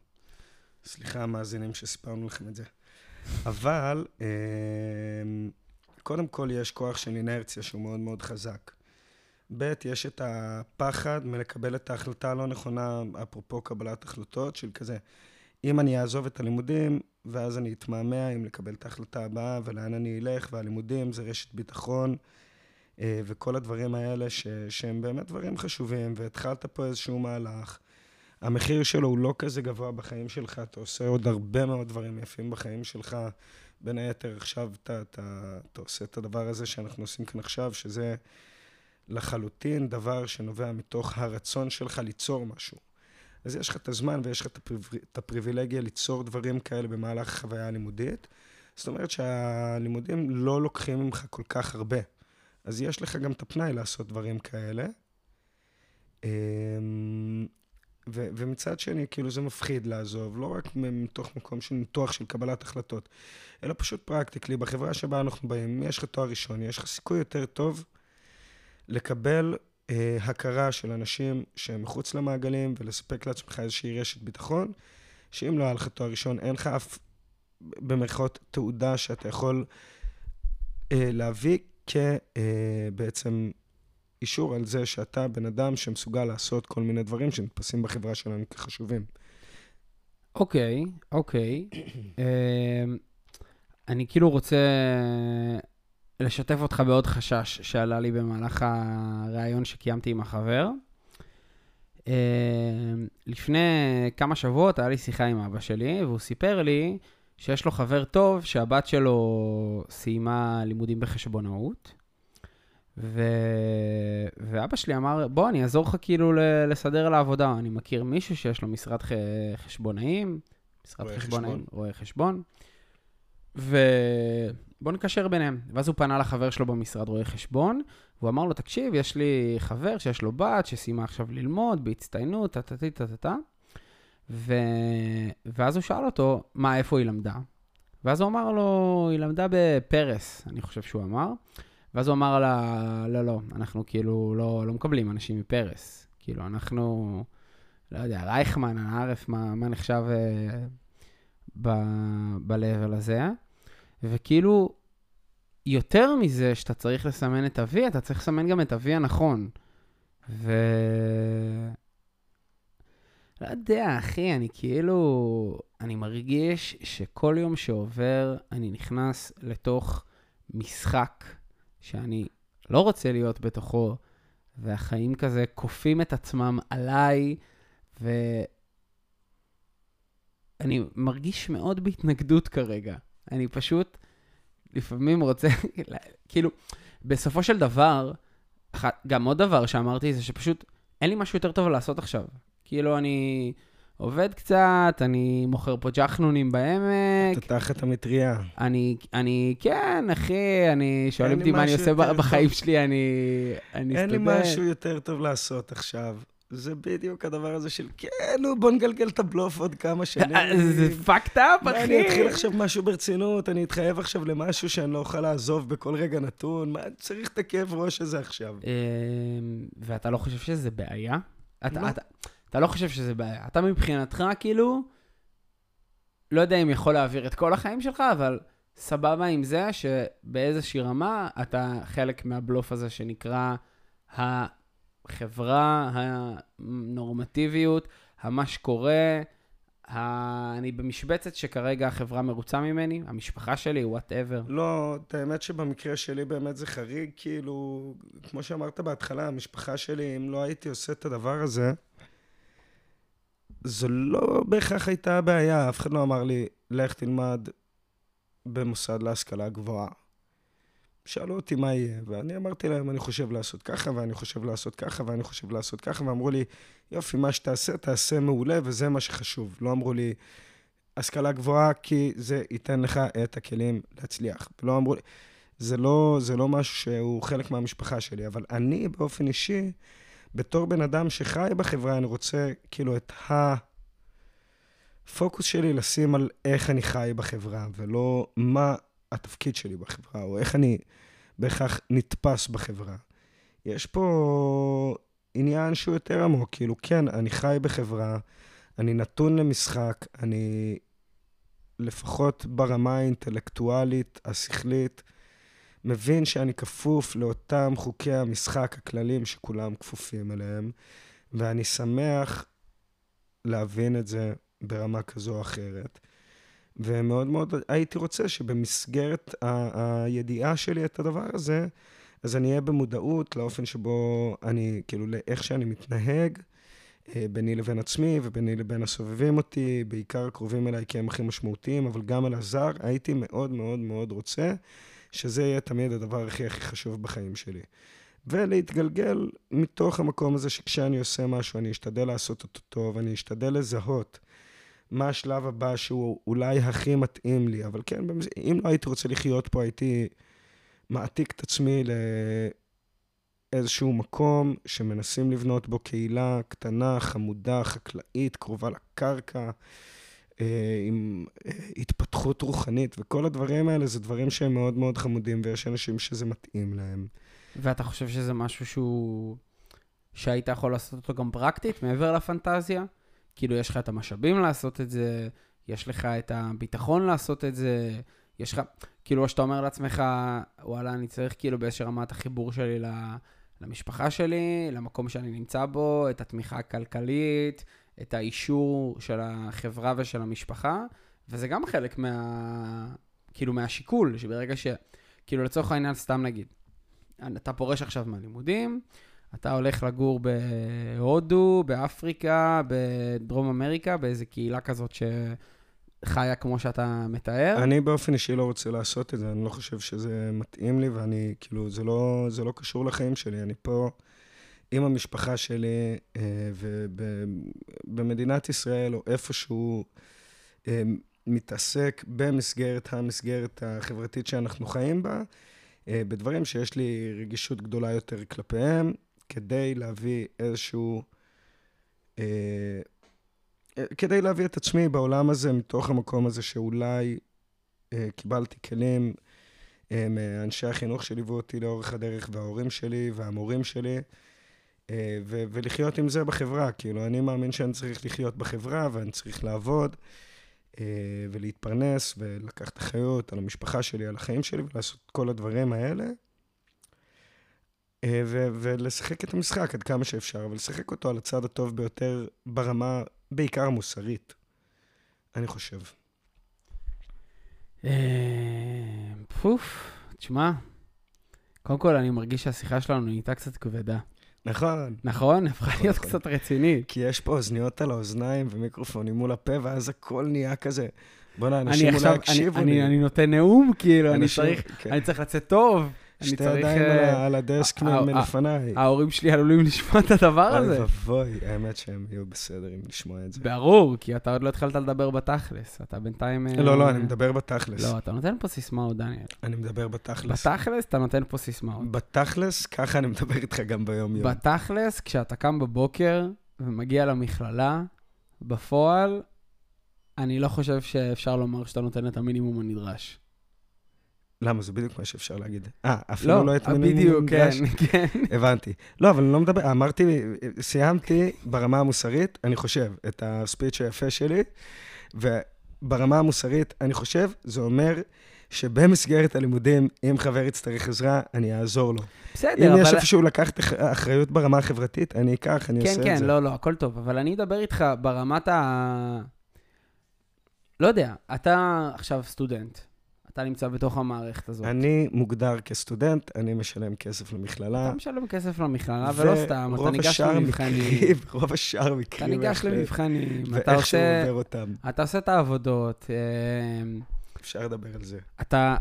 סליחה, המאזינים שסיפרנו לכם את זה. אבל, אמ, קודם כל יש כוח של אינרציה שהוא מאוד מאוד חזק. ב', יש את הפחד מלקבל את ההחלטה הלא נכונה, אפרופו קבלת החלטות, של כזה, אם אני אעזוב את הלימודים, ואז אני אתמהמה אם לקבל את ההחלטה הבאה ולאן אני אלך, והלימודים זה רשת ביטחון, אה, וכל הדברים האלה ש, שהם באמת דברים חשובים, והתחלת פה איזשהו מהלך. המחיר שלו הוא לא כזה גבוה בחיים שלך, אתה עושה עוד הרבה מאוד דברים יפים בחיים שלך. בין היתר עכשיו אתה, אתה, אתה עושה את הדבר הזה שאנחנו עושים כאן עכשיו, שזה לחלוטין דבר שנובע מתוך הרצון שלך ליצור משהו. אז יש לך את הזמן ויש לך את, הפריב... את הפריבילגיה ליצור דברים כאלה במהלך החוויה הלימודית. זאת אומרת שהלימודים לא לוקחים ממך כל כך הרבה. אז יש לך גם את הפנאי לעשות דברים כאלה. אמ, ו- ומצד שני, כאילו זה מפחיד לעזוב, לא רק מתוך מקום של ניתוח של קבלת החלטות, אלא פשוט פרקטיקלי, בחברה שבה אנחנו באים, יש לך תואר ראשון, יש לך סיכוי יותר טוב לקבל אה, הכרה של אנשים שהם מחוץ למעגלים ולספק לעצמך איזושהי רשת ביטחון, שאם לא היה לך תואר ראשון, אין לך אף, במרכאות, תעודה שאתה יכול אה, להביא כבעצם אישור על זה שאתה בן אדם שמסוגל לעשות כל מיני דברים שנתפסים בחברה שלנו כחשובים. אוקיי, אוקיי. אמ, אני כאילו רוצה לשתף אותך בעוד חשש שעלה לי במהלך הריאיון שקיימתי עם החבר. אמ, לפני כמה שבועות היה לי שיחה עם אבא שלי, והוא סיפר לי שיש לו חבר טוב שהבת שלו סיימה לימודים בחשבונאות. ו... ואבא שלי אמר, בוא, אני אעזור לך כאילו לסדר לעבודה. אני מכיר מישהו שיש לו משרד ח... חשבונאים, משרד רואה חשבונאים, חשבון. רואה חשבון, ובוא נקשר ביניהם. ואז הוא פנה לחבר שלו במשרד רואה חשבון, והוא אמר לו, תקשיב, יש לי חבר שיש לו בת שסיימה עכשיו ללמוד בהצטיינות, טה-טה-טה-טה-טה. ו... ואז הוא שאל אותו, מה, איפה היא למדה? ואז הוא אמר לו, היא למדה בפרס, אני חושב שהוא אמר. ואז הוא אמר לה, לא, לא, אנחנו כאילו לא, לא מקבלים אנשים מפרס. כאילו, אנחנו, לא יודע, רייכמן, ערף, מה, מה נחשב אה, ב-level הזה. וכאילו, יותר מזה שאתה צריך לסמן את ה-V, אתה צריך לסמן גם את ה-V הנכון. ו... לא יודע, אחי, אני כאילו... אני מרגיש שכל יום שעובר, אני נכנס לתוך משחק שאני לא רוצה להיות בתוכו, והחיים כזה כופים את עצמם עליי, ואני מרגיש מאוד בהתנגדות כרגע. אני פשוט לפעמים רוצה, כאילו, בסופו של דבר, גם עוד דבר שאמרתי זה שפשוט אין לי משהו יותר טוב לעשות עכשיו. כאילו, אני עובד קצת, אני מוכר פה ג'חנונים בעמק, אתה תחת המטריה. אני, אני, כן, אחי, אני, שואלים לי אותי מה אני עושה בחיים טוב. שלי, אני, אני אין לי. משהו יותר טוב לעשות עכשיו. זה בדיוק הדבר הזה של, כן, נו, בוא נגלגל את הבלוף עוד כמה שנים. אה, זה fucked up, מה, אחי. אני אתחיל עכשיו משהו ברצינות, אני אתחייב עכשיו למשהו שאני לא אוכל לעזוב בכל רגע נתון, מה, אני צריך את הכאב ראש הזה עכשיו. אמ, ואתה לא חושב שזה בעיה? אתה, לא. אתה, לא חושב שזה בעיה. אתה מבחינתך, כאילו, לא יודע אם יכול להעביר את כל החיים שלך, אבל סבבה עם זה שבאיזושהי רמה אתה חלק מהבלוף הזה שנקרא החברה, הנורמטיביות, המה שקורה. ה... אני במשבצת שכרגע החברה מרוצה ממני, המשפחה שלי, וואטאבר. לא, את האמת שבמקרה שלי באמת זה חריג, כאילו, כמו שאמרת בהתחלה, המשפחה שלי, אם לא הייתי עושה את הדבר הזה, זו לא בהכרח הייתה הבעיה. אף אחד לא אמר לי, לך תלמד במוסד להשכלה גבוהה. שאלו אותי מה יהיה, ואני אמרתי להם, אני חושב לעשות ככה, ואני חושב לעשות ככה, ואני חושב לעשות ככה, ואמרו לי, יופי, מה שתעשה, תעשה מעולה, וזה מה שחשוב. לא אמרו לי, השכלה גבוהה, כי זה ייתן לך את הכלים להצליח. ולא אמרו לי, זה לא, זה לא משהו שהוא חלק מהמשפחה שלי, אבל אני באופן אישי, בתור בן אדם שחי בחברה, אני רוצה כאילו את הפוקוס שלי לשים על איך אני חי בחברה, ולא מה התפקיד שלי בחברה, או איך אני בהכרח נתפס בחברה. יש פה עניין שהוא יותר עמוק, כאילו, כן, אני חי בחברה, אני נתון למשחק, אני לפחות ברמה האינטלקטואלית, השכלית, מבין שאני כפוף לאותם חוקי המשחק הכלליים שכולם כפופים אליהם, ואני שמח להבין את זה ברמה כזו או אחרת. ומאוד מאוד הייתי רוצה שבמסגרת ה- הידיעה שלי את הדבר הזה, אז אני אהיה במודעות לאופן שבו אני, כאילו, לאיך שאני מתנהג, אה, ביני לבין עצמי וביני לבין הסובבים אותי, בעיקר הקרובים אליי כי הם הכי משמעותיים, אבל גם על הזר, הייתי מאוד מאוד מאוד רוצה שזה יהיה תמיד הדבר הכי הכי חשוב בחיים שלי. ולהתגלגל מתוך המקום הזה שכשאני עושה משהו, אני אשתדל לעשות אותו טוב, אני אשתדל לזהות מה השלב הבא שהוא אולי הכי מתאים לי, אבל כן, אם לא הייתי רוצה לחיות פה, הייתי מעתיק את עצמי לאיזשהו מקום שמנסים לבנות בו קהילה קטנה, חמודה, חקלאית, קרובה לקרקע, אה, עם אה, התפתחות רוחנית, וכל הדברים האלה זה דברים שהם מאוד מאוד חמודים, ויש אנשים שזה מתאים להם. ואתה חושב שזה משהו שהוא... שהיית יכול לעשות אותו גם פרקטית, מעבר לפנטזיה? כאילו, יש לך את המשאבים לעשות את זה, יש לך את הביטחון לעשות את זה, יש לך... כאילו, או שאתה אומר לעצמך, וואלה, אני צריך כאילו באיזושהי רמת החיבור שלי למשפחה שלי, למקום שאני נמצא בו, את התמיכה הכלכלית, את האישור של החברה ושל המשפחה, וזה גם חלק מה... כאילו, מהשיקול, שברגע ש... כאילו, לצורך העניין, סתם נגיד, אתה פורש עכשיו מהלימודים, אתה הולך לגור בהודו, באפריקה, בדרום אמריקה, באיזה קהילה כזאת שחיה כמו שאתה מתאר. אני באופן אישי לא רוצה לעשות את זה, אני לא חושב שזה מתאים לי, ואני, כאילו, זה לא, זה לא קשור לחיים שלי. אני פה עם המשפחה שלי, אה, ובמדינת ישראל, או איפשהו, אה, מתעסק במסגרת המסגרת החברתית שאנחנו חיים בה, אה, בדברים שיש לי רגישות גדולה יותר כלפיהם, כדי להביא איזשהו... אה, אה, כדי להביא את עצמי בעולם הזה, מתוך המקום הזה שאולי אה, קיבלתי כלים אה, מאנשי החינוך שליוו אותי לאורך הדרך, וההורים שלי והמורים שלי, אה, ו- ולחיות עם זה בחברה. כאילו, אני מאמין שאני צריך לחיות בחברה ואני צריך לעבוד אה, ולהתפרנס ולקחת אחריות על המשפחה שלי, על החיים שלי ולעשות כל הדברים האלה. אה, ו- ולשחק את המשחק עד כמה שאפשר, אבל לשחק אותו על הצד הטוב ביותר ברמה, בעיקר המוסרית, אני חושב. אה, פוף, תשמע, קודם כל אני מרגיש שהשיחה שלנו נהייתה קצת כבדה. נכון, נכון? הפכה להיות נכון. קצת רצינית. כי יש פה אוזניות על האוזניים ומיקרופונים מול הפה, ואז הכל נהיה כזה. בוא'נה, אנשים אולי יקשיבו לי. אני נותן נאום, כאילו, אני צריך, כן. אני צריך לצאת טוב. אני שתי. ידיים על אה, הדסק אה, אה, מלפניי. ההורים שלי עלולים לשמוע את הדבר אוי הזה. ואבוי, האמת שהם יהיו בסדר אם לשמוע את זה. ברור, כי אתה עוד לא התחלת לדבר בתכלס. אתה בינתיים... אה, לא, לא, אני מדבר בתכלס. לא, אתה נותן פה סיסמאות, דניאל. אני מדבר בתכלס. בתכלס אתה נותן פה סיסמאות. בתכלס, ככה אני מדבר איתך גם ביום-יום. בתכלס, כשאתה קם בבוקר ומגיע למכללה, בפועל, אני לא חושב שאפשר לומר שאתה נותן את המינימום הנדרש. למה? זה בדיוק מה שאפשר להגיד. אה, אפילו לא את מינימום בדיוק, כן? כן. הבנתי. לא, אבל אני לא מדבר, אמרתי, סיימתי ברמה המוסרית, אני חושב, את הספיץ' היפה שלי, וברמה המוסרית, אני חושב, זה אומר שבמסגרת הלימודים, אם חבר יצטרך עזרה, אני אעזור לו. בסדר, אם יש אבל... איפשהו לקחת אח- אחריות ברמה החברתית, אני אקח, אני כן, עושה את כן, זה. לא, לא, הכל טוב, אבל אני אדבר איתך ברמת ה... לא יודע, אתה עכשיו סטודנט, אתה נמצא בתוך המערכת הזאת. אני מוגדר כסטודנט, אני משלם כסף למכללה. אתה משלם כסף למכללה, ולא סתם, אתה ניגש למבחנים. רוב השאר אתה מקרים, ניגש בהחלט. למבחנים, אתה עושה, עובר אותם. אתה עושה את העבודות, אה, אפשר לדבר על זה. אתה,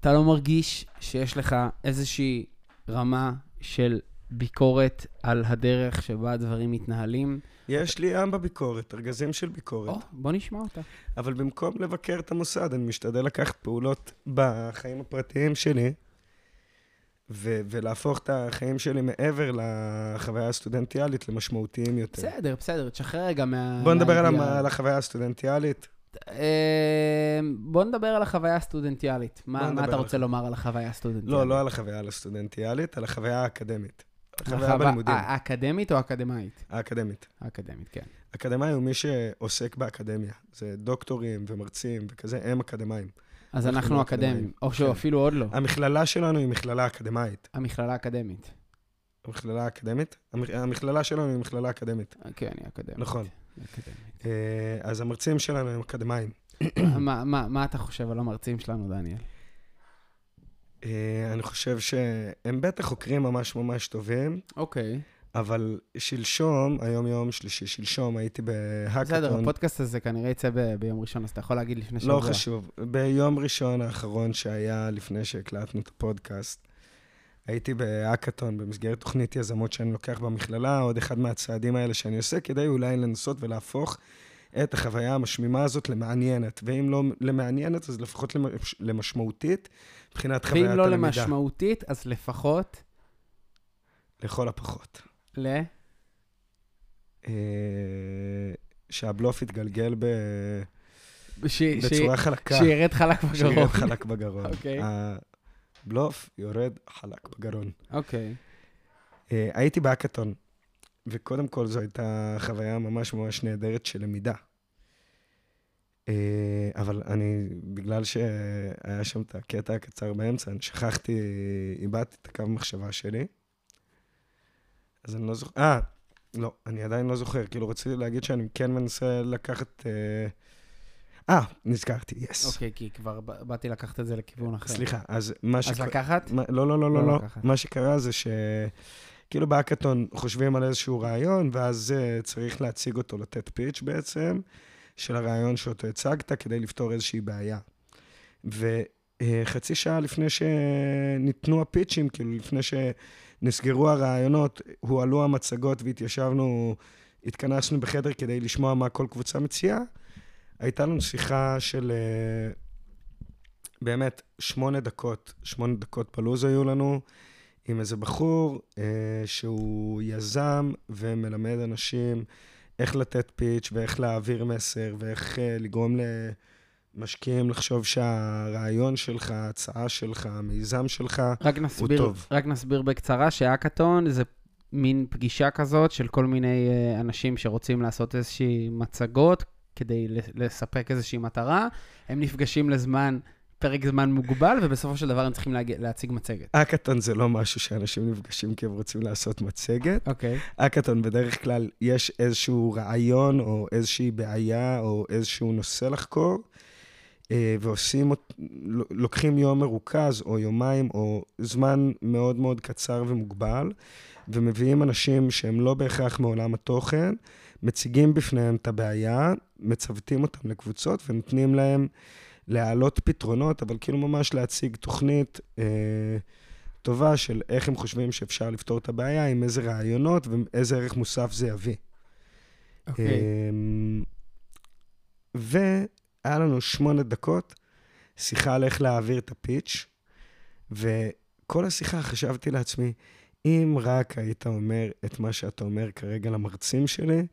אתה לא מרגיש שיש לך איזושהי רמה של ביקורת על הדרך שבה הדברים מתנהלים? יש לי עם בביקורת, ארגזים של ביקורת. או, בוא נשמע אותה. אבל במקום לבקר את המוסד, אני משתדל לקחת פעולות בחיים הפרטיים שלי, ו- ולהפוך את החיים שלי מעבר לחוויה הסטודנטיאלית למשמעותיים יותר. בסדר, בסדר, תשחרר רגע מה... בוא נדבר על, המ-. על החוויה הסטודנטיאלית. אה, בוא נדבר על החוויה הסטודנטיאלית. מה, מה אתה רוצה. לומר על החוויה הסטודנטיאלית? לא, לא על החוויה הסטודנטיאלית, על החוויה האקדמית. החווה- בלימודים, האקדמית או האקדמאית? האקדמית. האקדמית, כן. אקדמאי הוא מי שעוסק באקדמיה. זה דוקטורים ומרצים וכזה, הם אקדמאים. אז אנחנו לא אקדמיים. או כן. שאפילו עוד לא. המכללה שלנו היא מכללה אקדמאית. המכללה האקדמית. המכללה האקדמית? המכ- המכללה שלנו היא מכללה אקדמית. כן, היא אקדמית. נכון. אה, אז המרצים שלנו הם אקדמאים. מה אתה חושב על המרצים שלנו, דניאל? אה, אני חושב שהם בטח חוקרים ממש ממש טובים, אוקיי. אבל שלשום, היום יום שלישי, שלשום הייתי בהאקתון. בסדר, הפודקאסט הזה כנראה יצא ב- ביום ראשון, אז אתה יכול להגיד לפני שבוע. לא חשוב. ביום ראשון האחרון שהיה לפני שהקלטנו את הפודקאסט, הייתי בהאקתון במסגרת תוכנית יזמות שאני לוקח במכללה, עוד אחד מהצעדים האלה שאני עושה, כדי אולי לנסות ולהפוך את החוויה המשמימה הזאת למעניינת. ואם לא למעניינת, אז לפחות למש... למשמעותית, מבחינת חוויית ואם לא הלמידה. למשמעותית, אז לפחות לכל הפחות. ל... אה, שהבלוף יתגלגל ב... ש- בצורה ש- חלקה. שירד חלק בגרון. שירד חלק בגרון. אוקיי. הבלוף יורד חלק בגרון. אוקיי. אה, הייתי בהאקתון, וקודם כל זו הייתה חוויה ממש ממש נהדרת של למידה. אה, אבל אני, בגלל שהיה שם את הקטע הקצר באמצע, אני שכחתי, איבדתי את הקו מחשבה שלי. אז אני לא זוכר, אה, לא, אני עדיין לא זוכר. כאילו, רציתי להגיד שאני כן מנסה לקחת... אה, אה, נזכרתי, יס. אוקיי, כי כבר באתי לקחת את זה לכיוון אחר. סליחה, אז מה אז שקרה... לקחת? לא, לא, לא, לא לא, לא. לקחת. מה שקרה זה ש... כאילו בהאקתון חושבים על איזשהו רעיון, ואז uh, צריך להציג אותו, לתת פיץ' בעצם, של הרעיון שאותו הצגת, כדי לפתור איזושהי בעיה. וחצי שעה לפני שניתנו הפיצ'ים, כאילו לפני שנסגרו הרעיונות, הועלו המצגות והתיישבנו, התכנסנו בחדר כדי לשמוע מה כל קבוצה מציעה, הייתה לנו שיחה של אה, באמת שמונה דקות, שמונה דקות בלוז היו לנו, עם איזה בחור אה, שהוא יזם ומלמד אנשים איך לתת פיץ' ואיך להעביר מסר ואיך אה, לגרום למשקיעים לחשוב שהרעיון שלך, ההצעה שלך, המיזם שלך, רק נסביר, טוב. רק נסביר בקצרה שהאקתון זה מין פגישה כזאת של כל מיני אה, אנשים שרוצים לעשות איזושהי מצגות כדי לספק איזושהי מטרה. הם נפגשים לזמן, פרק זמן מוגבל, ובסופו של דבר הם צריכים להגיע, להציג מצגת. האקתון זה לא משהו שאנשים נפגשים כי הם רוצים לעשות מצגת. אוקיי. האקתון בדרך כלל יש איזשהו רעיון או איזושהי בעיה או איזשהו נושא לחקור, אה, ועושים, לוקחים יום מרוכז או יומיים או זמן מאוד מאוד קצר ומוגבל, ומביאים אנשים שהם לא בהכרח מעולם התוכן, מציגים בפניהם את הבעיה, מצוותים אותם לקבוצות ונותנים להם להעלות פתרונות, אבל כאילו ממש להציג תוכנית אה, טובה של איך הם חושבים שאפשר לפתור את הבעיה, עם איזה רעיונות ואיזה ערך מוסף זה יביא. אוקיי. אמ, והיה לנו שמונה דקות, שיחה על איך להעביר את הפיץ', וכל השיחה חשבתי לעצמי, אם רק היית אומר את מה שאתה אומר כרגע למרצים שלי,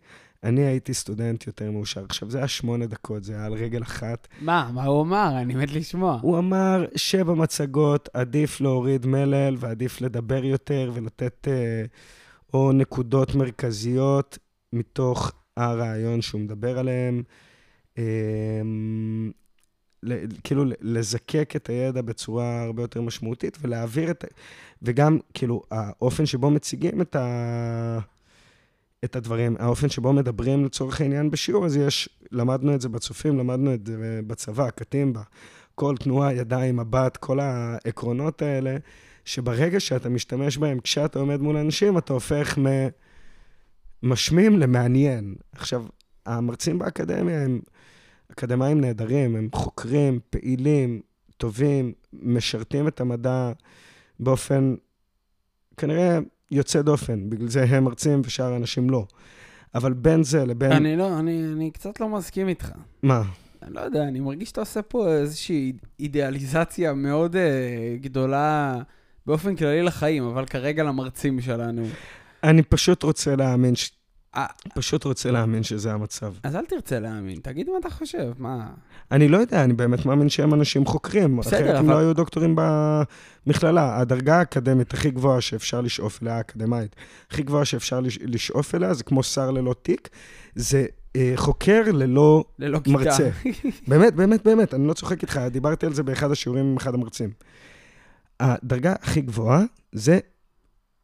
אני הייתי סטודנט יותר מאושר. עכשיו, זה היה שמונה דקות, זה היה על רגל אחת. מה? מה הוא אמר? אני מת לשמוע. הוא אמר שבמצגות עדיף להוריד מלל ועדיף לדבר יותר ולתת אה, או נקודות מרכזיות מתוך הרעיון שהוא מדבר עליהם. אה, ל- כאילו לזקק את הידע בצורה הרבה יותר משמעותית ולהעביר את... וגם, כאילו, האופן שבו מציגים את, ה... את הדברים, האופן שבו מדברים לצורך העניין בשיעור, אז יש, למדנו את זה בצופים, למדנו את זה בצבא, קטימבה, כל תנועה, ידיים, מבט, כל העקרונות האלה, שברגע שאתה משתמש בהם כשאתה עומד מול אנשים, אתה הופך ממשמים למעניין. עכשיו, המרצים באקדמיה הם אקדמאים נהדרים, הם חוקרים, פעילים, טובים, משרתים את המדע באופן כנראה יוצא דופן, בגלל זה הם מרצים ושאר האנשים לא. אבל בין זה לבין... אני לא, אני, אני קצת לא מסכים איתך. מה? אני לא יודע, אני מרגיש שאתה עושה פה איזושהי אידיאליזציה מאוד uh, גדולה באופן כללי לחיים, אבל כרגע למרצים שלנו. אני פשוט רוצה להאמין, ש... אה. פשוט רוצה להאמין שזה המצב. אז אל תרצה להאמין, תגיד מה אתה חושב, מה... אני לא יודע, אני באמת מאמין שהם אנשים חוקרים. בסדר, אחרת הם אבל- לא היו דוקטורים במכללה. הדרגה האקדמית הכי גבוהה שאפשר לשאוף אליה, האקדמית, הכי גבוהה שאפשר לש- לשאוף אליה, זה כמו שר ללא תיק, זה אה, חוקר ללא ללא. מרצה. באמת, באמת, באמת, אני לא צוחק איתך, דיברתי על זה באחד השיעורים עם אחד המרצים. הדרגה הכי גבוהה זה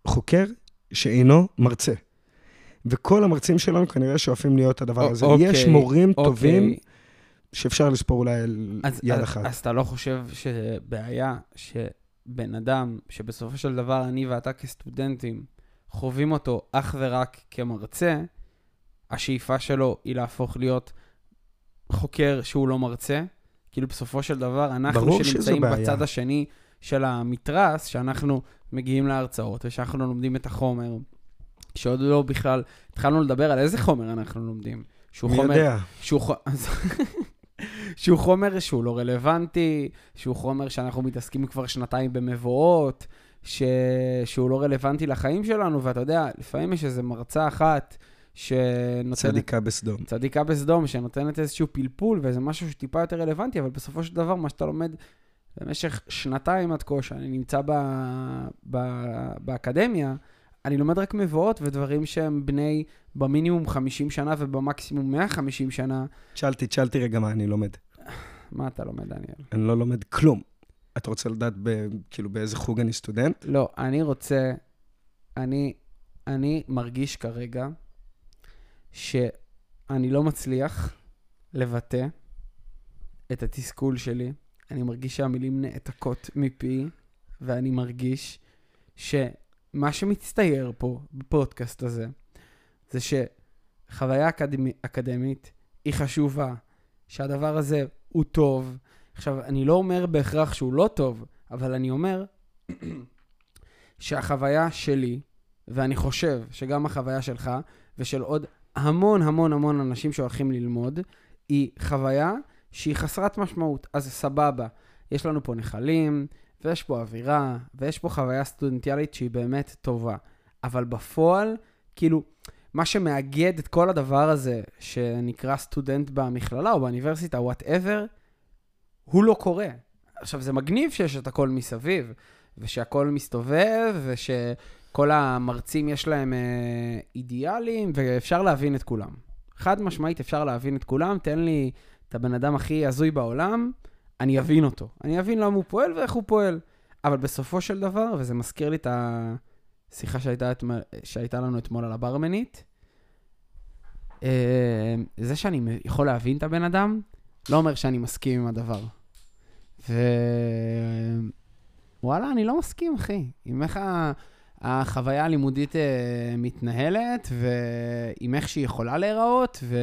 חוקר שאינו מרצה. וכל המרצים שלנו כנראה שואפים להיות הדבר הזה. אוקיי, יש מורים טובים אוקיי. שאפשר לספור אולי על אז, יד אז, אחת. אז אתה לא חושב שבעיה שבן אדם, שבסופו של דבר אני ואתה כסטודנטים חווים אותו אך ורק כמרצה, השאיפה שלו היא להפוך להיות חוקר שהוא לא מרצה? כאילו בסופו של דבר, אנחנו שנמצאים. בצד השני של המתרס, שאנחנו מגיעים להרצאות ושאנחנו לומדים את החומר, שעוד לא בכלל, התחלנו לדבר על איזה חומר אנחנו לומדים. שהוא מי חומר... יודע? שהוא, ח... שהוא חומר שהוא לא רלוונטי, שהוא חומר שאנחנו מתעסקים כבר שנתיים במבואות, ש... שהוא לא רלוונטי לחיים שלנו, ואתה יודע, לפעמים יש איזו מרצה אחת שנותנת... צדיקה בסדום. צדיקה בסדום, שנותנת איזשהו פלפול ואיזה משהו שטיפה יותר רלוונטי, אבל בסופו של דבר, מה שאתה לומד במשך שנתיים עד כה, שאני נמצא ב... ב... באקדמיה, אני לומד רק מבואות ודברים שהם בני במינימום 50 שנה ובמקסימום 150 שנה. תשאלתי, תשאלתי רגע מה אני לומד. מה אתה לומד, דניאל? אני לא לומד כלום. אתה רוצה לדעת ב, כאילו באיזה חוג אני סטודנט? לא, אני רוצה, אני, אני מרגיש כרגע שאני לא מצליח לבטא את התסכול שלי. אני מרגיש שהמילים נעתקות מפי, ואני מרגיש שמה שמצטייר פה בפודקאסט הזה, זה שחוויה אקדמי, אקדמית היא חשובה, שהדבר הזה הוא טוב. עכשיו, אני לא אומר בהכרח שהוא לא טוב, אבל אני אומר שהחוויה שלי, ואני חושב שגם החוויה שלך, ושל עוד המון המון המון אנשים שהולכים ללמוד, היא חוויה שהיא חסרת משמעות. אז סבבה, יש לנו פה נחלים, ויש פה אווירה, ויש פה חוויה סטודנטיאלית שהיא באמת טובה. אבל בפועל, כאילו, מה שמאגד את כל הדבר הזה, שנקרא סטודנט במכללה או באוניברסיטה, whatever, הוא לא קורה. עכשיו, זה מגניב שיש את הכל מסביב, ושהכול מסתובב, ושכל המרצים יש להם אה, אידיאלים, ואפשר להבין את כולם. חד משמעית אפשר להבין את כולם, תן לי את הבן אדם הכי הזוי בעולם, אני אבין אותו. אני אבין למה הוא פועל ואיך הוא פועל. אבל בסופו של דבר, וזה מזכיר לי את השיחה שהייתה, את, שהייתה לנו אתמול על הברמנית, אה, זה שאני יכול להבין את הבן אדם, לא אומר שאני מסכים עם הדבר. ווואלה, אני לא מסכים, אחי. עם איך. החוויה הלימודית אה, מתנהלת, ועם איך שהיא יכולה להיראות, ו...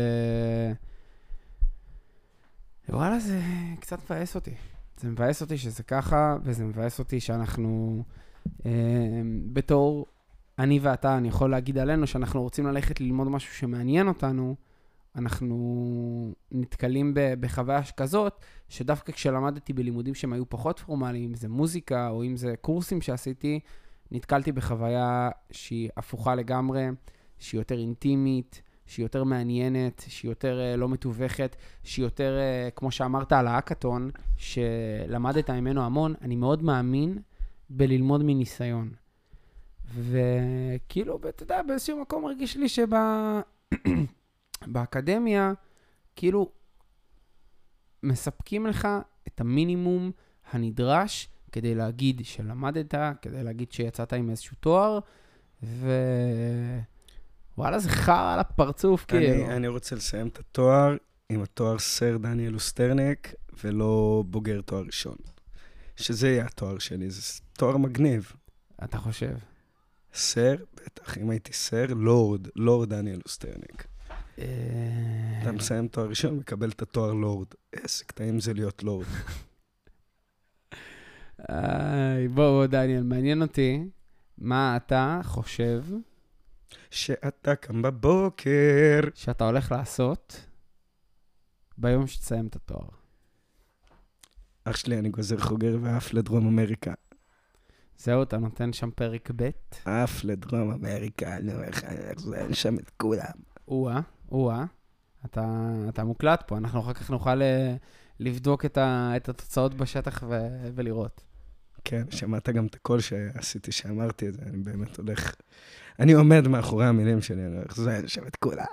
וואלה, זה קצת מבאס אותי. זה מבאס אותי שזה ככה, וזה מבאס אותי שאנחנו, אה, בתור אני ואתה, אני יכול להגיד עלינו שאנחנו רוצים ללכת ללמוד משהו שמעניין אותנו, אנחנו נתקלים בחוויה כזאת, שדווקא כשלמדתי בלימודים שהם היו פחות פורמליים, אם זה מוזיקה או אם זה קורסים שעשיתי, נתקלתי בחוויה שהיא הפוכה לגמרי, שהיא יותר אינטימית, שהיא יותר מעניינת, שהיא יותר uh, לא מתווכת, שהיא יותר, uh, כמו שאמרת על האקתון, שלמדת ממנו המון, אני מאוד מאמין בללמוד מניסיון. וכאילו, אתה יודע, באיזשהו מקום מרגיש לי שבאקדמיה, כאילו, מספקים לך את המינימום הנדרש כדי להגיד שלמדת, כדי להגיד שיצאת עם איזשהו תואר, ו... וואלה, זה חרא על הפרצוף, כאילו. אני, רוצה לסיים את התואר עם התואר סר דניאל אוסטרניק, ולא בוגר תואר ראשון. שזה יהיה התואר שלי, זה תואר מגניב. אתה חושב? סר, בטח, אם הייתי סר, לורד, לורד דניאל אוסטרניק. אה, אתה מסיים תואר ראשון, מקבל את התואר לורד. איזה קטעים זה להיות לורד. איי, בוא, בוא, דניאל, מעניין אותי מה אתה חושב שאתה קם בבוקר. שאתה הולך לעשות ביום שתסיים את התואר. אח שלי, אני גוזר חוגר ועף לדרום אמריקה. זהו, אתה נותן שם פרק ב', עף לדרום אמריקה, נו, איך אין שם את כולם. או-אה, או-אה. אתה, אתה מוקלט פה, אנחנו אחר כך נוכל אה, לבדוק את, ה, את התוצאות בשטח ו, ולראות. כן, שמעת גם את הקול שעשיתי שאמרתי את זה, אני באמת הולך... אני עומד מאחורי המילים שלי, אני הולך, את כולם.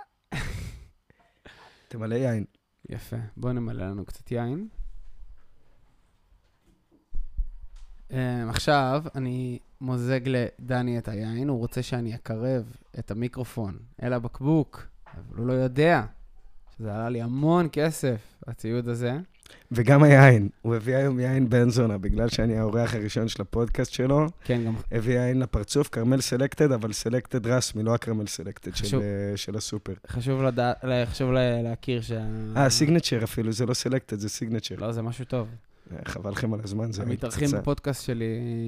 תמלא יין. יפה. בוא נמלא לנו קצת יין. Um, עכשיו אני מוזג לדני את היין, הוא רוצה שאני אקרב את המיקרופון אל הבקבוק, אבל הוא לא יודע שזה עלה לי המון כסף, הציוד הזה. וגם היין, הוא הביא היום יין בן זונה, בגלל שאני האורח הראשון של הפודקאסט שלו, כן, גם הביא יין לפרצוף, כרמל Selected, אבל Selected רסמי, לא הכרמל Selected של, חשוב. אה, של הסופר. חשוב, לדע... חשוב לה- להכיר שה... אה, Signature אפילו, זה לא Selected, זה Signature. לא, זה משהו טוב. אה, חבל לכם על הזמן, זה המתארחים. בפודקאסט שלי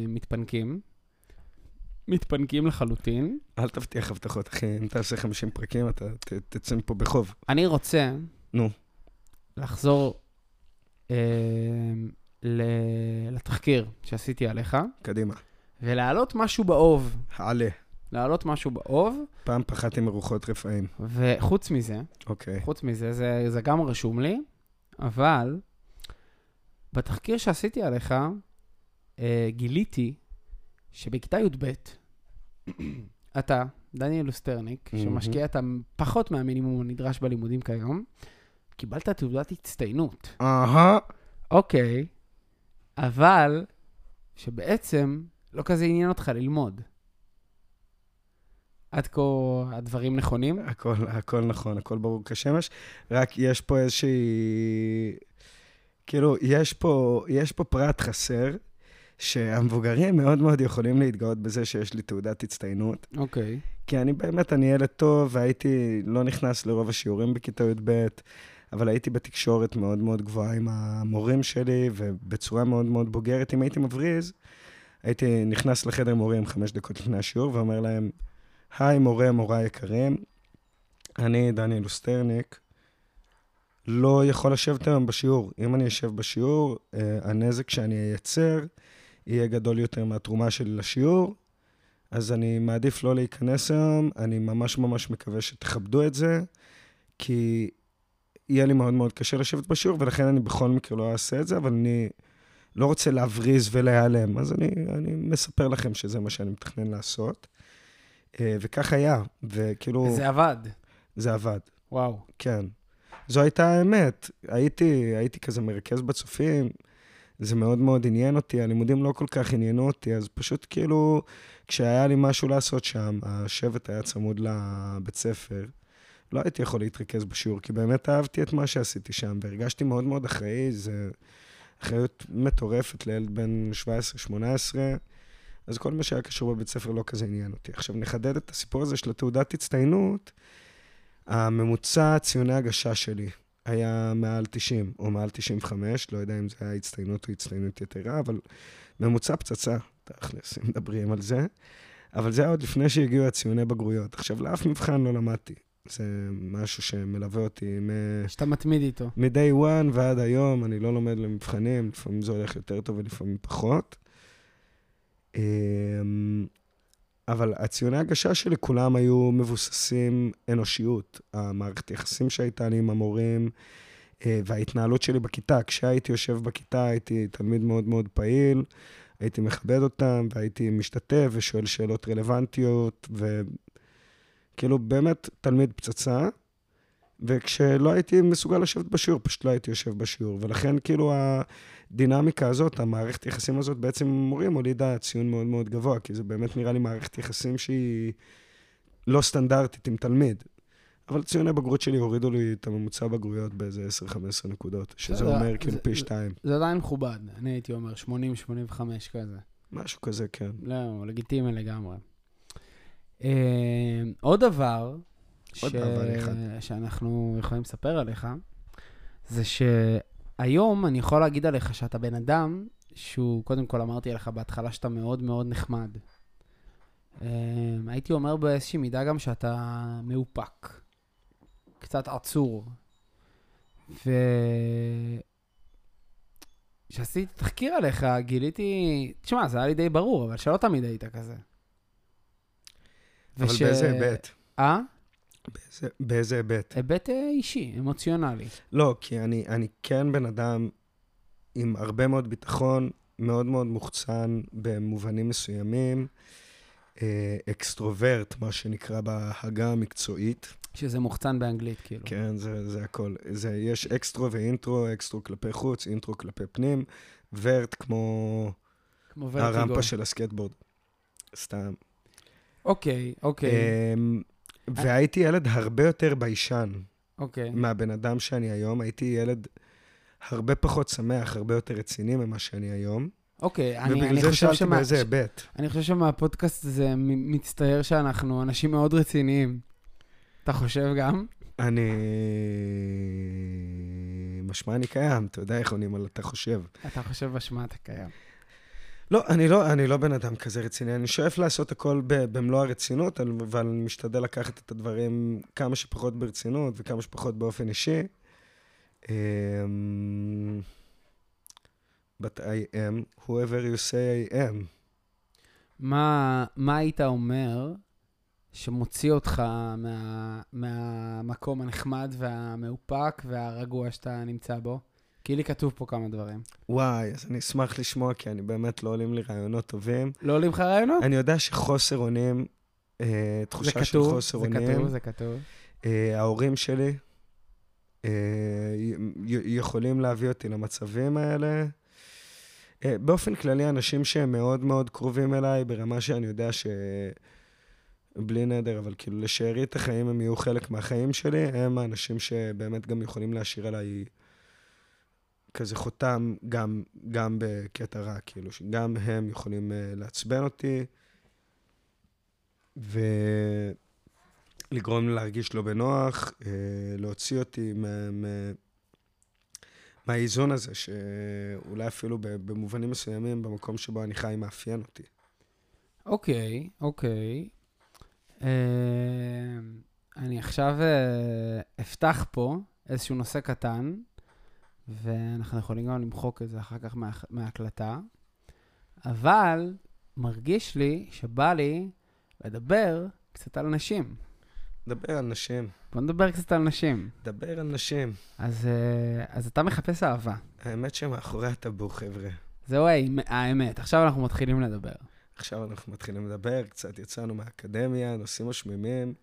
מתפנקים. מתפנקים לחלוטין. אל תבטיח הבטחות, אחי, אם תעשה 50 פרקים, אתה תצא מפה בחוב. אני רוצה נו. לחזור אה, לתחקיר שעשיתי עליך, קדימה. ולהעלות משהו באוב. עלה. להעלות משהו באוב, פעם פחדתי מרוחות רפאים. וחוץ מזה, אוקיי. חוץ מזה, זה, זה גם רשום לי, אבל בתחקיר שעשיתי עליך, אה, גיליתי שבכיתה י"ב, אתה, דניאל לוסטרניק, מהמם. שמשקיע את הפחות מהמינימום הנדרש בלימודים כיום, קיבלת תעודת הצטיינות. אהה. אוקיי, אבל שבעצם לא כזה עניין אותך ללמוד. עד כה הדברים נכונים? הכל, הכל נכון, הכל ברור כשמש. רק יש פה איזושהי... כאילו, יש פה, יש פה פרט חסר, שהמבוגרים מאוד מאוד יכולים להתגאות בזה שיש לי תעודת הצטיינות. אוקיי. כי אני באמת, אני ילד טוב, והייתי לא נכנס לרוב השיעורים בכיתה י"ב, אבל הייתי בתקשורת מאוד מאוד גבוהה עם המורים שלי, ובצורה מאוד מאוד בוגרת. אם הייתי מבריז, הייתי נכנס לחדר מורים חמש דקות לפני השיעור, ואומר להם, היי, מורה, מורה יקרים, אני, דניאל אוסטרניק, לא יכול לשבת היום בשיעור. אם אני אשב בשיעור, אה, הנזק שאני אייצר יהיה גדול יותר מהתרומה שלי לשיעור, אז אני מעדיף לא להיכנס היום, אני ממש ממש מקווה שתכבדו את זה, כי יהיה לי מאוד מאוד קשה לשבת בשיעור, ולכן אני בכל מקרה לא אעשה את זה, אבל אני לא רוצה להבריז ולהיעלם, אז אני, אני מספר לכם שזה מה שאני מתכנן לעשות. אה, וכך היה, וכאילו, וזה עבד. זה עבד, וואו. כן. זו הייתה האמת. הייתי, הייתי כזה מרכז בצופים, זה מאוד מאוד עניין אותי, הלימודים לא כל כך עניינו אותי, אז פשוט כאילו, כשהיה לי משהו לעשות שם, השבט היה צמוד לבית ספר, לא הייתי יכול להתרכז בשיעור, כי באמת אהבתי את מה שעשיתי שם, והרגשתי מאוד מאוד אחראי, זה אחריות מטורפת לילד בן 17-18, אז כל מה שהיה קשור בבית ספר לא כזה עניין אותי. עכשיו, נחדד את הסיפור הזה של התעודת הצטיינות. הממוצע ציוני הגשה שלי היה מעל 90, או מעל 95, לא יודע אם זה היה הצטיינות או הצטיינות יתרה, אבל ממוצע פצצה, תכלס, אם מדברים על זה. אבל זה היה עוד לפני שהגיעו הציוני בגרויות. עכשיו, לאף מבחן לא למדתי. זה משהו שמלווה אותי מ- שאתה מתמיד איתו. מ-day one ועד היום, אני לא לומד למבחנים, לפעמים זה הולך יותר טוב ולפעמים פחות. אמ, אבל הציוני הגשה שלי כולם היו מבוססים אנושיות. המערכת יחסים שהייתה לי עם המורים אה, וההתנהלות שלי בכיתה. כשהייתי יושב בכיתה הייתי תלמיד מאוד מאוד פעיל, הייתי מכבד אותם והייתי משתתף ושואל שאלות רלוונטיות, וכאילו באמת תלמיד פצצה. וכשלא הייתי מסוגל לשבת בשיעור, פשוט לא הייתי יושב בשיעור. ולכן כאילו הדינמיקה הזאת, המערכת יחסים הזאת בעצם עם מורים הולידה ציון מאוד מאוד גבוה, כי זה באמת נראה לי מערכת יחסים שהיא לא סטנדרטית עם תלמיד. אבל ציוני בגרות שלי הורידו לי את הממוצע בגרויות באיזה 10-15 נקודות, שזה אומר כאילו פי שתיים. זה עדיין מכובד, אני הייתי אומר 80-85 כזה. משהו כזה, כן. לא, לגיטימי לגמרי. אה, עוד דבר, עוד ש... דבר אחד. שאנחנו יכולים לספר עליך, זה שהיום אני יכול להגיד עליך שאתה בן אדם שהוא, קודם כל אמרתי לך בהתחלה שאתה מאוד מאוד נחמד. אה, הייתי אומר באיזושהי מידה גם שאתה מאופק, קצת עצור. ו... כשעשיתי תחקיר עליך, גיליתי, תשמע, זה היה לי די ברור, אבל שלא תמיד היית כזה. אבל וש- באיזה היבט? אה? באיזה- באיזה היבט? היבט אה, אישי, אמוציונלי. לא, כי אני, אני כן בן אדם עם הרבה מאוד ביטחון, מאוד מאוד מוחצן במובנים מסוימים, אה, extrovert, מה שנקרא בעגה המקצועית. שזה מוחצן באנגלית, כאילו. כן, זה, זה הכל. זה, יש extro ו intro, extro כלפי חוץ, intro כלפי פנים, vert כמו כמו. הרמפה של הסקייטבורד. סתם. אוקיי, אוקיי, אמ, והייתי ילד הרבה יותר ביישן אוקיי. מהבן אדם שאני היום. הייתי ילד הרבה פחות שמח, הרבה יותר רציני ממה שאני היום. אוקיי, אני ובגלל אני זה חושב שאלתי שמה- באיזה היבט. אני חושב שמהפודקאסט הזה מצטייר שאנחנו אנשים מאוד רציניים. אתה חושב גם? אני... משמע אני קיים, אתה יודע איך עונים על אתה חושב. אתה חושב בשמה אתה קיים. לא, אני לא, אני לא בן אדם כזה רציני. אני שואף לעשות הכל במלוא הרצינות, אבל אני משתדל לקחת את הדברים כמה שפחות ברצינות וכמה שפחות באופן אישי. אמ, But I am whoever you say I am. מה, מה היית אומר שמוציא אותך מה, מהמקום הנחמד והמאופק והרגוע שאתה נמצא בו? כי לי כתוב פה כמה דברים. וואי, אז אני אשמח לשמוע, כי אני באמת לא עולים לי רעיונות טובים. לא עולים לך רעיונות? אני יודע שחוסר אונים, אה, זה תחושה של כתוב, חוסר זה אונים, כתוב, זה כתוב. אה, ההורים שלי אה, יכולים להביא אותי למצבים האלה. אה, באופן כללי, אנשים שהם מאוד מאוד קרובים אליי, ברמה שאני יודע ש... בלי נדר, אבל כאילו לשארית החיים הם יהיו חלק מהחיים שלי, הם האנשים שבאמת גם יכולים להשאיר עליי כזה חותם, גם, גם בקטע רע, כאילו, שגם הם יכולים uh, לעצבן אותי, ולגרום לי להרגיש לא בנוח, uh, להוציא אותי מה, מה, מהאיזון הזה, שאולי אפילו במובנים מסוימים, במקום שבו אני חי, מאפיין אותי. אוקיי, אוקיי. אה, אני עכשיו אה, אפתח פה איזשהו נושא קטן, ואנחנו יכולים גם למחוק את זה אחר כך מה, מההקלטה, אבל מרגיש לי שבא לי לדבר קצת על נשים. דבר על נשים, בוא נדבר קצת על נשים. דבר על נשים. אז, אה, אז אתה מחפש אהבה. האמת שמאחורי הטאבו, חבר'ה. זהו האמ- האמת, עכשיו אנחנו מתחילים לדבר. עכשיו אנחנו מתחילים לדבר, קצת יצאנו מהאקדמיה, נושאים משמימים.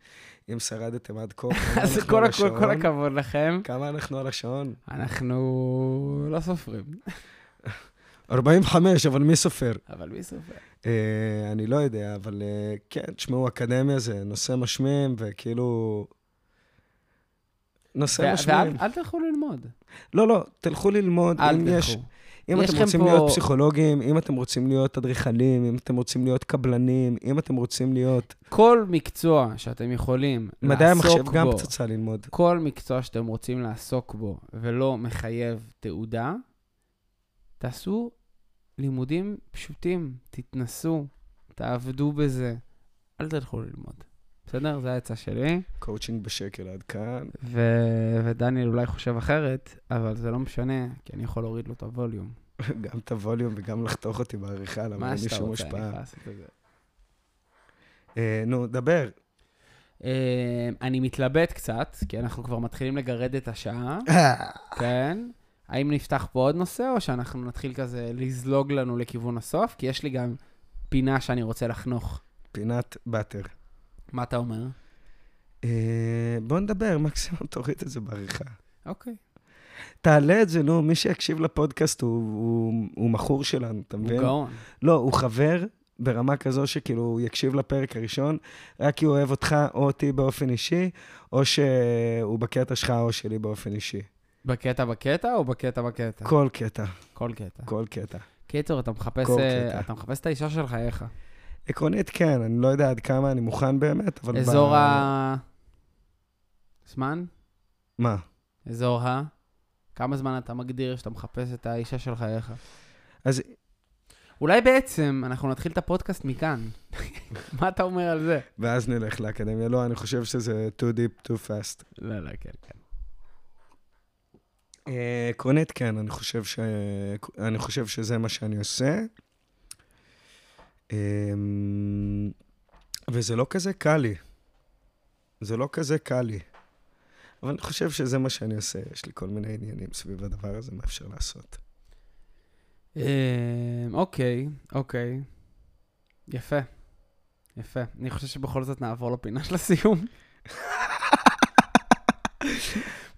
אם שרדתם עד כה, אז כל, השעון? כל הכבוד לכם. כמה אנחנו על השעון? אנחנו לא סופרים, 45, אבל מי סופר? אבל מי סופר? אה, אני לא יודע, אבל אה, כן, תשמעו, אקדמיה זה נושא משמים, וכאילו... נושא משמים. ואל אל תלכו ללמוד. לא, לא, תלכו ללמוד. אל אם יש, תלכו. אם אתם רוצים פה- להיות פסיכולוגים, אם אתם רוצים להיות אדריכלים, אם אתם רוצים להיות קבלנים, אם אתם רוצים להיות... כל מקצוע שאתם יכולים מדעי לעסוק המחשב גם בו, פצצה ללמוד. כל מקצוע שאתם רוצים לעסוק בו ולא מחייב תעודה, תעשו לימודים פשוטים, תתנסו, תעבדו בזה, אל תלכו ללמוד. בסדר? זו העצה שלי. קואוצ'ינג בשקל עד כאן. ו- ודניאל אולי חושב אחרת, אבל זה לא משנה, כי אני יכול להוריד לו את הווליום. גם את הווליום וגם לחתוך אותי בעריכה, למה מה אין לי שאתה שום רוצה, אני השפעה. יכול לעשות את זה. אה, נו, דבר. אה, אני מתלבט קצת, כי אנחנו כבר מתחילים לגרד את השעה, כן? האם נפתח פה עוד נושא, או שאנחנו נתחיל כזה לזלוג לנו לכיוון הסוף? כי יש לי גם פינה שאני רוצה לחנוך. פינת באטר. מה אתה אומר? אה, בוא נדבר, מקסימום תוריד את זה בעריכה. אוקיי. תעלה את זה, נו, מי שיקשיב לפודקאסט הוא, הוא, הוא מכור שלנו, אתה הוא מבין? גאון. לא, הוא חבר ברמה כזו שכאילו הוא יקשיב לפרק הראשון, רק כי הוא אוהב אותך או אותי באופן אישי, או שהוא בקטע שלך או שלי באופן אישי. בקטע בקטע או בקטע בקטע? כל קטע, כל קטע. כל קטע. קיצור, אתה מחפש, אה. אתה מחפש את האישה של חייך. עקרונית כן, אני לא יודע עד כמה אני מוכן באמת, אבל... אזור ב... ה... זמן? מה? אזור ה... כמה זמן אתה מגדיר שאתה מחפש את האישה של חייך? אז אולי בעצם אנחנו נתחיל את הפודקאסט מכאן. מה אתה אומר על זה? ואז נלך לאקדמיה. לא, אני חושב שזה too deep, too fast. לא, לא, כן, כן. אה, עקרונית כן, אני חושב, ש... אני חושב שזה מה שאני עושה. אמ, וזה לא כזה קל לי. זה לא כזה קל לי. אבל אני חושב שזה מה שאני עושה. יש לי כל מיני עניינים סביב הדבר הזה, מה אפשר לעשות. אה, אוקיי, אוקיי. יפה. יפה. אני חושב שבכל זאת נעבור לפינה של הסיום.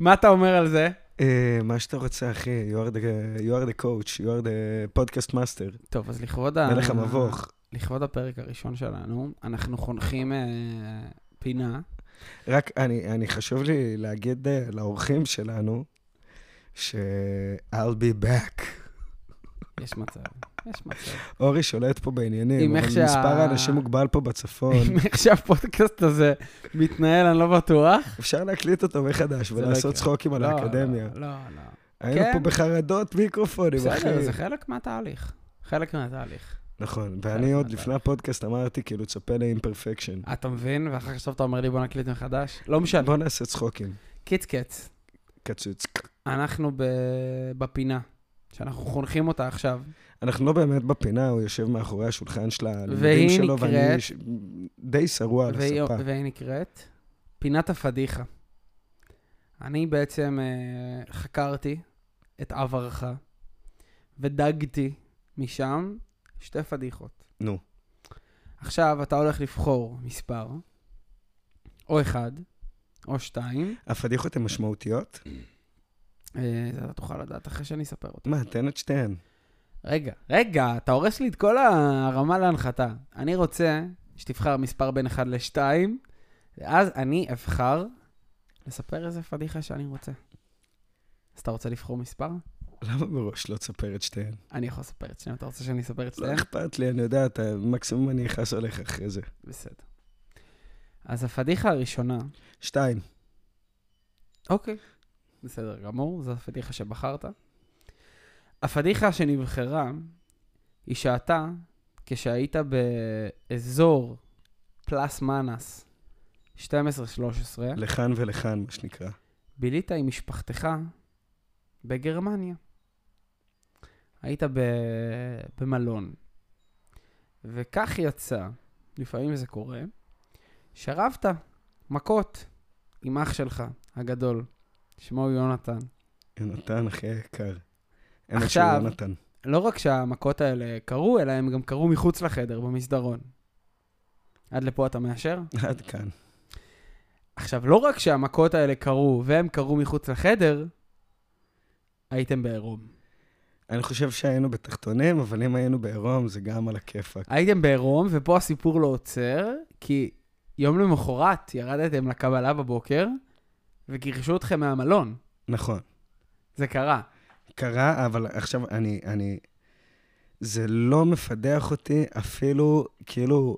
מה אתה אומר על זה? אה, מה שאתה רוצה, אחי, you are the coach, you are the podcast master. טוב, אז לכבוד ה... מלך המבוך. לכבוד הפרק הראשון שלנו, אנחנו חונכים אה, פינה. רק, אני, אני חשוב לי להגיד אה, לאורחים שלנו, ש- I'll be back. יש מצב, יש מצב. אורי שולט פה בעניינים, עם אבל שה- מספר האנשים מוגבל פה בצפון. אם איך שהפודקאסט הזה מתנהל, אני לא בטוח. אפשר להקליט אותו מחדש לא ולעשות יקרה. צחוקים על לא, האקדמיה. לא, לא, לא. היינו כן. פה בחרדות מיקרופונים, אחי. בסדר, זה חלק מהתהליך. חלק מהתהליך. נכון, חלק ואני עוד מהתהליך. לפני הפודקאסט אמרתי, כאילו, צפה לאימפרפקשן. אתה מבין? ואחר כך בסוף אתה אומר לי, בוא נקליט מחדש. לא משנה. בוא נעשה צחוקים. קיץ קץ. קצוץ. אנחנו בפינה, שאנחנו חונכים אותה עכשיו. אנחנו לא באמת בפינה, הוא יושב מאחורי השולחן של הלימודים שלו, ואני ש- די שרוע על הספה. והיא נקראת פינת הפדיחה. אני בעצם אה, חקרתי את עברך, ודגתי משם שתי פדיחות. נו. עכשיו אתה הולך לבחור מספר, או אחד, או שתיים. הפדיחות הן משמעותיות? אה, זה אתה תוכל לדעת אחרי שאני אספר אותה. מה, תן את שתיהן. רגע, רגע, אתה הורס לי את כל הרמה להנחתה. אני רוצה שתבחר מספר בין 1 ל-2, ואז אני אבחר לספר איזה פדיחה שאני רוצה. אז אתה רוצה לבחור מספר? למה מראש לא תספר את שתיהן? אני יכול לספר את שניהם, אתה רוצה שאני אספר את לא שניהם? אכפת לי, אני יודע, אתה- מקסימום אני אכעס עליך אחרי זה. בסדר. אז הפדיחה הראשונה, שתיים. אוקיי, בסדר גמור, זו הפדיחה שבחרת. הפדיחה שנבחרה היא שאתה, כשהיית באזור פלס מנס 12-13, לכאן ולכאן, מה שנקרא. בילית עם משפחתך בגרמניה. היית ב... במלון. וכך יצא, לפעמים זה קורה, שרבת מכות עם אח שלך הגדול, שמו הוא יונתן. יונתן, אחי היקר. עכשיו- יונתן. לא רק שהמכות האלה קרו, אלא הם גם קרו מחוץ לחדר, במסדרון. עד לפה אתה מאשר? עד כאן. עכשיו, לא רק שהמכות האלה קרו, והם קרו מחוץ לחדר, הייתם בעירום. אני חושב שהיינו בתחתונים, אבל אם היינו בעירום, זה גם על הכיפאק. הייתם בעירום, ופה הסיפור לא עוצר, כי יום למחרת ירדתם לקבלה בבוקר, וגירשו אתכם מהמלון. נכון. זה קרה. קרה, אבל עכשיו אני, אני... זה לא מפדח אותי אפילו, כאילו,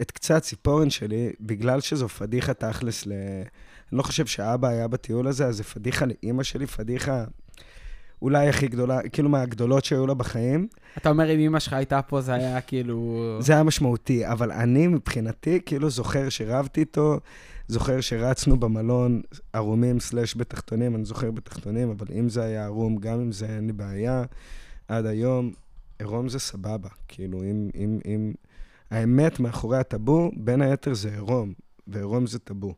את קצה הציפורן שלי, בגלל שזו פדיחה תכלס ל... אני לא חושב שאבא היה בטיול הזה, אז זה פדיחה לאימא שלי, פדיחה אולי הכי גדולה, כאילו מהגדולות שהיו לה בחיים. אתה אומר, אם אמא שלך הייתה פה, זה היה כאילו... זה היה משמעותי, אבל אני מבחינתי, כאילו זוכר שרבתי איתו, זוכר שרצנו במלון ערומים סלאש בתחתונים, אני זוכר בתחתונים, אבל אם זה היה ערום, גם אם זה אין לי בעיה, עד היום, עירום זה סבבה. כאילו, אם, אם, אם... האמת מאחורי הטאבו, בין היתר זה עירום, ועירום זה טאבו.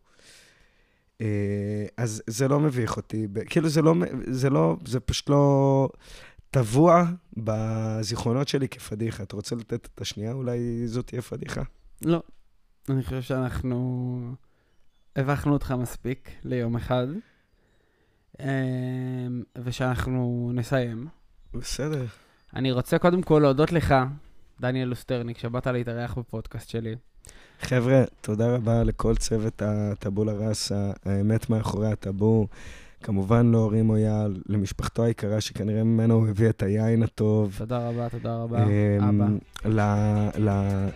אה, אז זה לא מביך אותי, כאילו זה לא, זה לא, זה פשוט לא טבוע בזיכרונות שלי כפדיחה. אתה רוצה לתת את השנייה? אולי זאת תהיה פדיחה? לא. אני חושב שאנחנו הבכנו אותך מספיק ליום אחד, אמ, ושאנחנו נסיים. בסדר. אני רוצה קודם כל להודות לך, דניאל לוסטרניק, שבאת להתארח בפודקאסט שלי. חבר'ה, תודה רבה לכל צוות הטבולה ראסה, האמת מאחורי הטאבו. כמובן להורים אויל, למשפחתו היקרה, שכנראה ממנו הוא הביא את היין הטוב. תודה רבה, תודה רבה, אמ, אבא.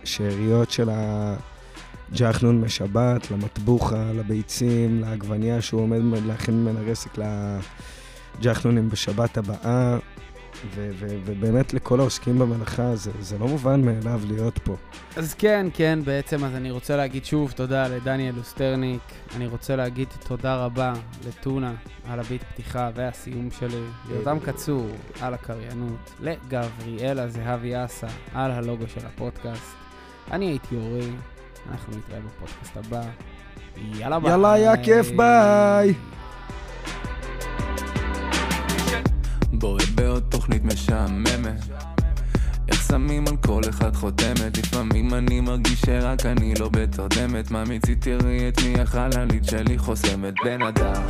לשאריות של הג'חנון משבת, למטבוחה, לביצים, לעגבנייה שהוא עומד להכין ממנה רסק לג'חנונים בשבת הבאה, ו- ו- ובאמת לכל העוסקים במלאכה, זה, זה לא מובן מאליו להיות פה. אז כן, כן, בעצם, אז אני רוצה להגיד שוב תודה לדניאל לוסטרניק. אני רוצה להגיד תודה רבה לטונה על הביט פתיחה והסיום שלי, ליותם קצור על הקריינות, לגבריאלה זהבי אסה על הלוגו של הפודקאסט. אני הייתי אורי, אנחנו נתראה בפודקאסט הבא. יאללה ביי. יאללה, היה כיף, ביי. בעוד תוכנית משעממת. איך שמים על כל אחד חותמת? לפעמים אני מרגיש שרק אני לא בתרדמת. מה מציתי את מי החללית שלי חוסמת. בן אדם